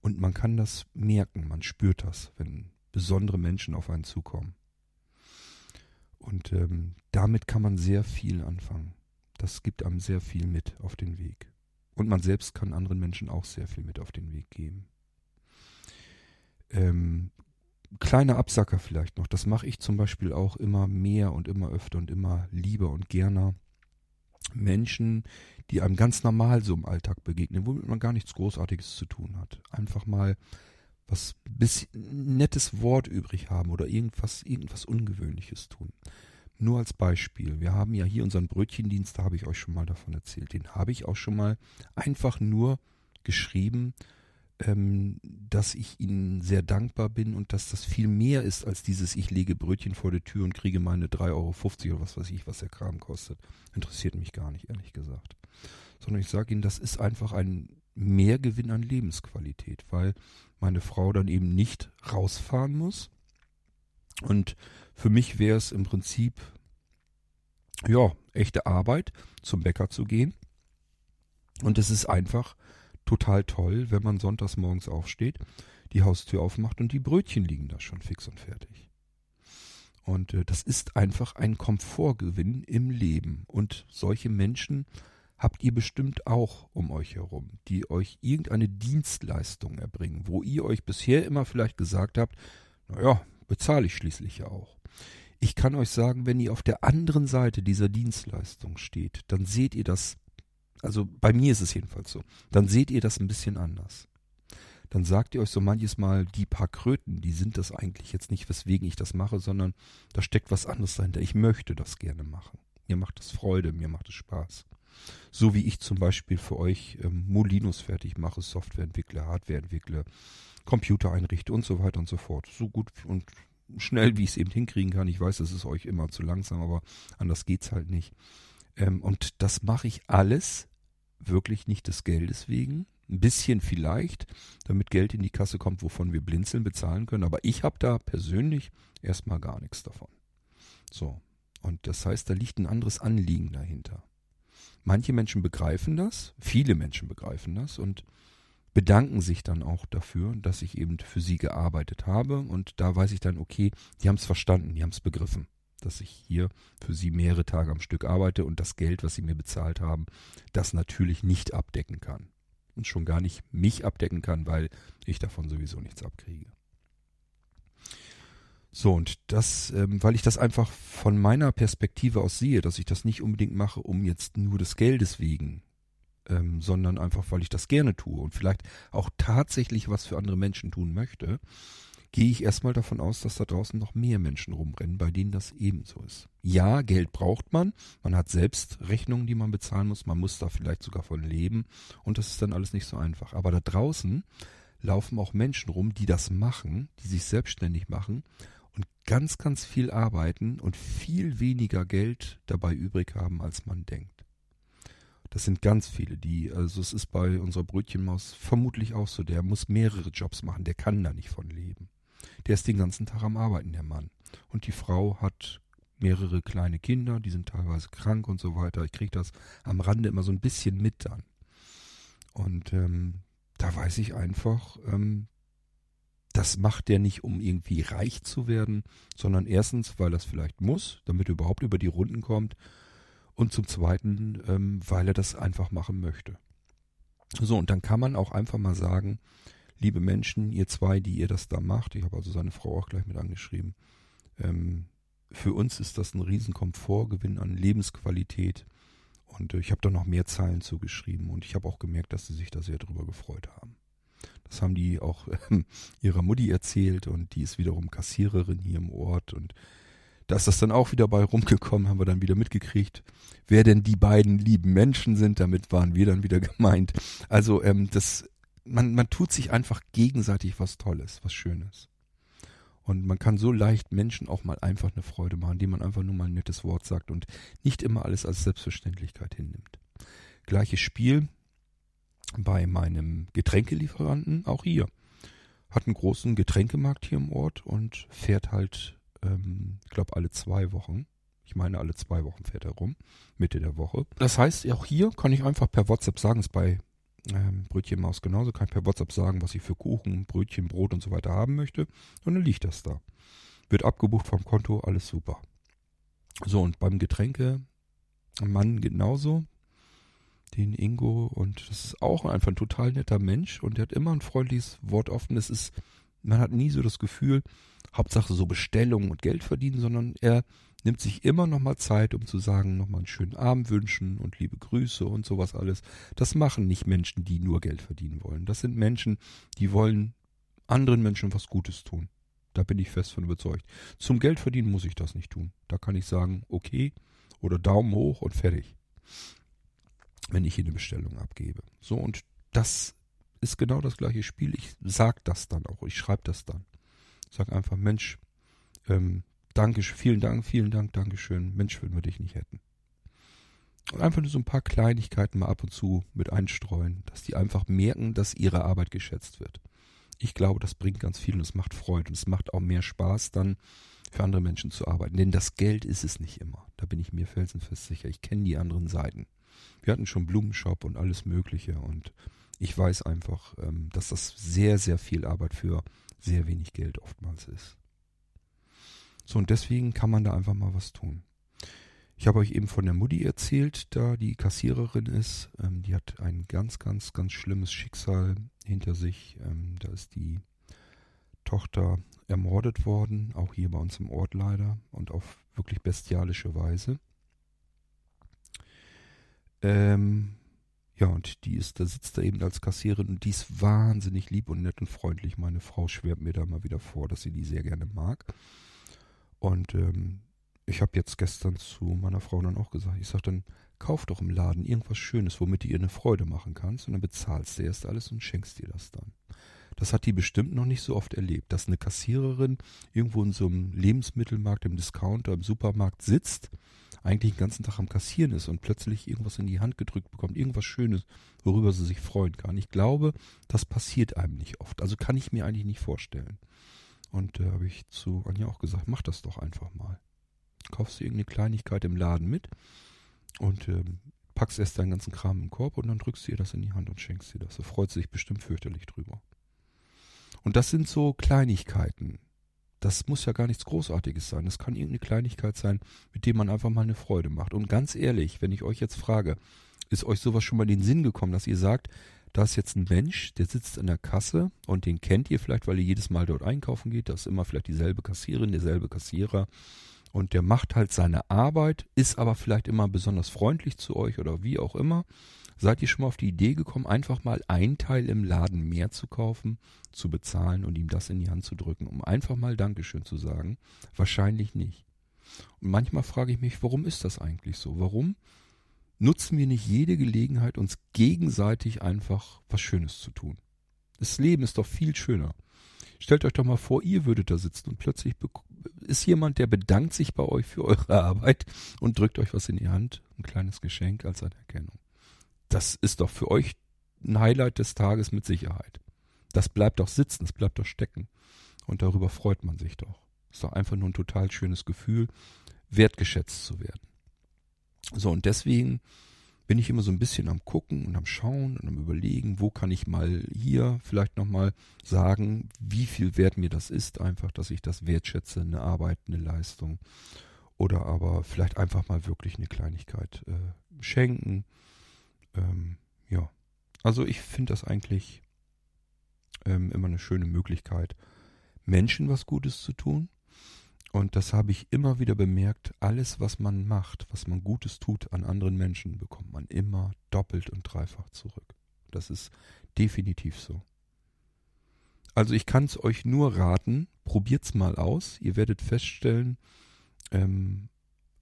Und man kann das merken, man spürt das, wenn besondere Menschen auf einen zukommen. Und ähm, damit kann man sehr viel anfangen. Das gibt einem sehr viel mit auf den Weg. Und man selbst kann anderen Menschen auch sehr viel mit auf den Weg geben. Ähm, kleiner Absacker vielleicht noch. Das mache ich zum Beispiel auch immer mehr und immer öfter und immer lieber und gerner. Menschen, die einem ganz normal so im Alltag begegnen, womit man gar nichts Großartiges zu tun hat. Einfach mal was bisschen nettes Wort übrig haben oder irgendwas, irgendwas Ungewöhnliches tun. Nur als Beispiel. Wir haben ja hier unseren Brötchendienst, da habe ich euch schon mal davon erzählt. Den habe ich auch schon mal einfach nur geschrieben, ähm, dass ich Ihnen sehr dankbar bin und dass das viel mehr ist als dieses, ich lege Brötchen vor der Tür und kriege meine 3,50 Euro oder was weiß ich, was der Kram kostet. Interessiert mich gar nicht, ehrlich gesagt. Sondern ich sage Ihnen, das ist einfach ein Mehrgewinn an Lebensqualität, weil meine Frau dann eben nicht rausfahren muss. Und für mich wäre es im Prinzip, ja, echte Arbeit, zum Bäcker zu gehen. Und es ist einfach total toll, wenn man sonntags morgens aufsteht, die Haustür aufmacht und die Brötchen liegen da schon fix und fertig. Und äh, das ist einfach ein Komfortgewinn im Leben. Und solche Menschen habt ihr bestimmt auch um euch herum, die euch irgendeine Dienstleistung erbringen, wo ihr euch bisher immer vielleicht gesagt habt, naja, bezahle ich schließlich ja auch. Ich kann euch sagen, wenn ihr auf der anderen Seite dieser Dienstleistung steht, dann seht ihr das also bei mir ist es jedenfalls so, dann seht ihr das ein bisschen anders. Dann sagt ihr euch so manches Mal, die paar Kröten, die sind das eigentlich jetzt nicht, weswegen ich das mache, sondern da steckt was anderes dahinter. Ich möchte das gerne machen. Mir macht es Freude, mir macht es Spaß. So wie ich zum Beispiel für euch ähm, Molinos fertig mache, Software entwickle, Hardware entwickle, Computer einrichte und so weiter und so fort. So gut und schnell, wie ich es eben hinkriegen kann. Ich weiß, es ist euch immer zu langsam, aber anders geht's halt nicht. Ähm, und das mache ich alles wirklich nicht des Geldes wegen. Ein bisschen vielleicht, damit Geld in die Kasse kommt, wovon wir blinzeln bezahlen können. Aber ich habe da persönlich erstmal gar nichts davon. So. Und das heißt, da liegt ein anderes Anliegen dahinter. Manche Menschen begreifen das, viele Menschen begreifen das und bedanken sich dann auch dafür, dass ich eben für sie gearbeitet habe. Und da weiß ich dann, okay, die haben es verstanden, die haben es begriffen dass ich hier für sie mehrere Tage am Stück arbeite und das Geld, was sie mir bezahlt haben, das natürlich nicht abdecken kann. Und schon gar nicht mich abdecken kann, weil ich davon sowieso nichts abkriege. So, und das, ähm, weil ich das einfach von meiner Perspektive aus sehe, dass ich das nicht unbedingt mache, um jetzt nur des Geldes wegen, ähm, sondern einfach, weil ich das gerne tue und vielleicht auch tatsächlich was für andere Menschen tun möchte, gehe ich erstmal davon aus, dass da draußen noch mehr Menschen rumrennen, bei denen das ebenso ist. Ja, Geld braucht man, man hat selbst Rechnungen, die man bezahlen muss, man muss da vielleicht sogar von leben und das ist dann alles nicht so einfach. Aber da draußen laufen auch Menschen rum, die das machen, die sich selbstständig machen und ganz, ganz viel arbeiten und viel weniger Geld dabei übrig haben, als man denkt. Das sind ganz viele, die, also es ist bei unserer Brötchenmaus vermutlich auch so, der muss mehrere Jobs machen, der kann da nicht von leben. Der ist den ganzen Tag am Arbeiten, der Mann. Und die Frau hat mehrere kleine Kinder, die sind teilweise krank und so weiter. Ich kriege das am Rande immer so ein bisschen mit dann. Und ähm, da weiß ich einfach, ähm, das macht der nicht, um irgendwie reich zu werden, sondern erstens, weil er es vielleicht muss, damit er überhaupt über die Runden kommt. Und zum Zweiten, ähm, weil er das einfach machen möchte. So, und dann kann man auch einfach mal sagen, liebe Menschen, ihr zwei, die ihr das da macht, ich habe also seine Frau auch gleich mit angeschrieben, ähm, für uns ist das ein Riesenkomfortgewinn an Lebensqualität. Und äh, ich habe da noch mehr Zeilen zugeschrieben und ich habe auch gemerkt, dass sie sich da sehr drüber gefreut haben. Das haben die auch äh, ihrer Mutti erzählt und die ist wiederum Kassiererin hier im Ort und da ist das dann auch wieder bei rumgekommen, haben wir dann wieder mitgekriegt, wer denn die beiden lieben Menschen sind. Damit waren wir dann wieder gemeint. Also ähm, das, man, man tut sich einfach gegenseitig was Tolles, was Schönes. Und man kann so leicht Menschen auch mal einfach eine Freude machen, indem man einfach nur mal ein nettes Wort sagt und nicht immer alles als Selbstverständlichkeit hinnimmt. Gleiches Spiel bei meinem Getränkelieferanten, auch hier. Hat einen großen Getränkemarkt hier im Ort und fährt halt, ähm, ich glaube, alle zwei Wochen. Ich meine, alle zwei Wochen fährt er rum, Mitte der Woche. Das heißt, auch hier kann ich einfach per WhatsApp sagen, ist bei ähm, Brötchenmaus genauso, kann ich per WhatsApp sagen, was ich für Kuchen, Brötchen, Brot und so weiter haben möchte. Und dann liegt das da. Wird abgebucht vom Konto, alles super. So, und beim Getränke Mann genauso. Den Ingo und das ist auch einfach ein total netter Mensch und der hat immer ein freundliches Wort offen. Es ist, man hat nie so das Gefühl, Hauptsache so Bestellungen und Geld verdienen, sondern er nimmt sich immer noch mal Zeit, um zu sagen, noch mal einen schönen Abend wünschen und liebe Grüße und sowas alles. Das machen nicht Menschen, die nur Geld verdienen wollen. Das sind Menschen, die wollen anderen Menschen was Gutes tun. Da bin ich fest von überzeugt. Zum Geld verdienen muss ich das nicht tun. Da kann ich sagen, okay, oder Daumen hoch und fertig. Wenn ich hier eine Bestellung abgebe. So, und das ist genau das gleiche Spiel. Ich sag das dann auch. Ich schreibe das dann. Sag einfach, Mensch, ähm, danke, vielen Dank, vielen Dank, Dankeschön. Mensch, wenn wir dich nicht hätten. Und einfach nur so ein paar Kleinigkeiten mal ab und zu mit einstreuen, dass die einfach merken, dass ihre Arbeit geschätzt wird. Ich glaube, das bringt ganz viel und es macht Freude und es macht auch mehr Spaß dann für andere Menschen zu arbeiten. Denn das Geld ist es nicht immer. Da bin ich mir felsenfest sicher. Ich kenne die anderen Seiten. Wir hatten schon Blumenshop und alles Mögliche und ich weiß einfach, ähm, dass das sehr, sehr viel Arbeit für sehr wenig Geld oftmals ist. So, und deswegen kann man da einfach mal was tun. Ich habe euch eben von der Mutti erzählt, da die Kassiererin ist. Ähm, die hat ein ganz, ganz, ganz schlimmes Schicksal hinter sich. Ähm, da ist die Tochter ermordet worden, auch hier bei uns im Ort leider und auf wirklich bestialische Weise. Ähm, ja, und die ist, da sitzt da eben als Kassiererin und die ist wahnsinnig lieb und nett und freundlich. Meine Frau schwärmt mir da mal wieder vor, dass sie die sehr gerne mag. Und ähm, ich habe jetzt gestern zu meiner Frau dann auch gesagt, ich sage dann, kauf doch im Laden irgendwas Schönes, womit du ihr eine Freude machen kannst und dann bezahlst du erst alles und schenkst dir das dann. Das hat die bestimmt noch nicht so oft erlebt, dass eine Kassiererin irgendwo in so einem Lebensmittelmarkt, im Discounter, im Supermarkt sitzt, eigentlich den ganzen Tag am Kassieren ist und plötzlich irgendwas in die Hand gedrückt bekommt, irgendwas Schönes, worüber sie sich freuen kann. Ich glaube, das passiert einem nicht oft. Also kann ich mir eigentlich nicht vorstellen. Und da äh, habe ich zu Anja auch gesagt, mach das doch einfach mal. Kaufst du irgendeine Kleinigkeit im Laden mit und ähm, packst erst deinen ganzen Kram im Korb und dann drückst du ihr das in die Hand und schenkst ihr das. Da freut sie sich bestimmt fürchterlich drüber. Und das sind so Kleinigkeiten. Das muss ja gar nichts Großartiges sein. Das kann irgendeine Kleinigkeit sein, mit dem man einfach mal eine Freude macht. Und ganz ehrlich, wenn ich euch jetzt frage, ist euch sowas schon mal in den Sinn gekommen, dass ihr sagt, da ist jetzt ein Mensch, der sitzt in der Kasse und den kennt ihr vielleicht, weil ihr jedes Mal dort einkaufen geht. Da ist immer vielleicht dieselbe Kassierin, derselbe Kassierer. Und der macht halt seine Arbeit, ist aber vielleicht immer besonders freundlich zu euch oder wie auch immer. Seid ihr schon mal auf die Idee gekommen, einfach mal ein Teil im Laden mehr zu kaufen, zu bezahlen und ihm das in die Hand zu drücken, um einfach mal Dankeschön zu sagen? Wahrscheinlich nicht. Und manchmal frage ich mich, warum ist das eigentlich so? Warum nutzen wir nicht jede Gelegenheit, uns gegenseitig einfach was Schönes zu tun? Das Leben ist doch viel schöner. Stellt euch doch mal vor, ihr würdet da sitzen und plötzlich ist jemand, der bedankt sich bei euch für eure Arbeit und drückt euch was in die Hand, ein kleines Geschenk als Anerkennung. Das ist doch für euch ein Highlight des Tages mit Sicherheit. Das bleibt doch sitzen, das bleibt doch stecken. Und darüber freut man sich doch. Ist doch einfach nur ein total schönes Gefühl, wertgeschätzt zu werden. So, und deswegen bin ich immer so ein bisschen am gucken und am schauen und am überlegen, wo kann ich mal hier vielleicht nochmal sagen, wie viel wert mir das ist, einfach, dass ich das wertschätze, eine Arbeit, eine Leistung. Oder aber vielleicht einfach mal wirklich eine Kleinigkeit äh, schenken. Ähm, ja. Also ich finde das eigentlich ähm, immer eine schöne Möglichkeit, Menschen was Gutes zu tun. Und das habe ich immer wieder bemerkt, alles, was man macht, was man Gutes tut an anderen Menschen, bekommt man immer doppelt und dreifach zurück. Das ist definitiv so. Also ich kann es euch nur raten, probiert's mal aus. Ihr werdet feststellen, ähm,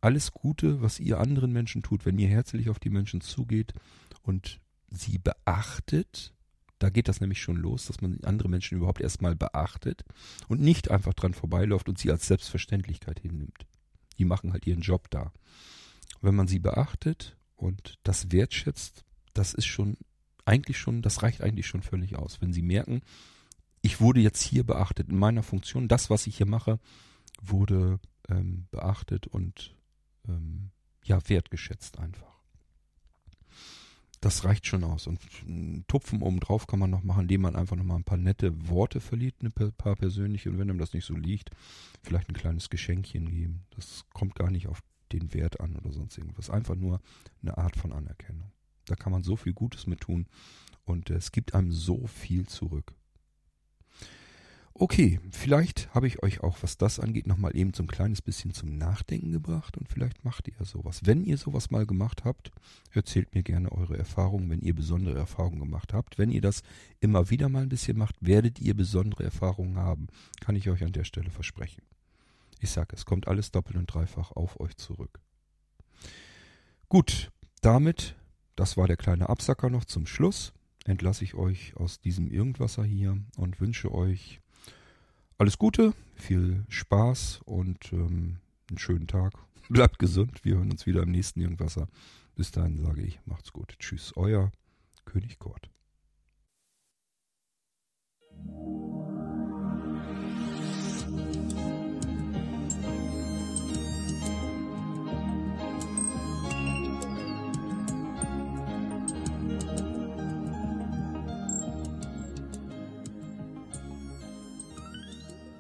alles Gute, was ihr anderen Menschen tut, wenn ihr herzlich auf die Menschen zugeht und sie beachtet, da geht das nämlich schon los, dass man andere Menschen überhaupt erstmal beachtet und nicht einfach dran vorbeiläuft und sie als Selbstverständlichkeit hinnimmt. Die machen halt ihren Job da. Wenn man sie beachtet und das wertschätzt, das ist schon eigentlich schon, das reicht eigentlich schon völlig aus. Wenn sie merken, ich wurde jetzt hier beachtet in meiner Funktion, das, was ich hier mache, wurde ähm, beachtet und ähm, ja, wertgeschätzt einfach das reicht schon aus. Und einen Tupfen oben drauf kann man noch machen, indem man einfach nochmal ein paar nette Worte verliert, ein paar persönliche. Und wenn einem das nicht so liegt, vielleicht ein kleines Geschenkchen geben. Das kommt gar nicht auf den Wert an oder sonst irgendwas. Einfach nur eine Art von Anerkennung. Da kann man so viel Gutes mit tun. Und es gibt einem so viel zurück. Okay, vielleicht habe ich euch auch, was das angeht, nochmal eben so ein kleines bisschen zum Nachdenken gebracht und vielleicht macht ihr sowas. Wenn ihr sowas mal gemacht habt, erzählt mir gerne eure Erfahrungen, wenn ihr besondere Erfahrungen gemacht habt. Wenn ihr das immer wieder mal ein bisschen macht, werdet ihr besondere Erfahrungen haben, kann ich euch an der Stelle versprechen. Ich sage, es kommt alles doppelt und dreifach auf euch zurück. Gut, damit, das war der kleine Absacker noch zum Schluss, entlasse ich euch aus diesem Irgendwasser hier und wünsche euch alles Gute, viel Spaß und ähm, einen schönen Tag. Bleibt gesund. Wir hören uns wieder im nächsten Irgendwasser. Bis dahin sage ich, macht's gut. Tschüss, euer König Kurt.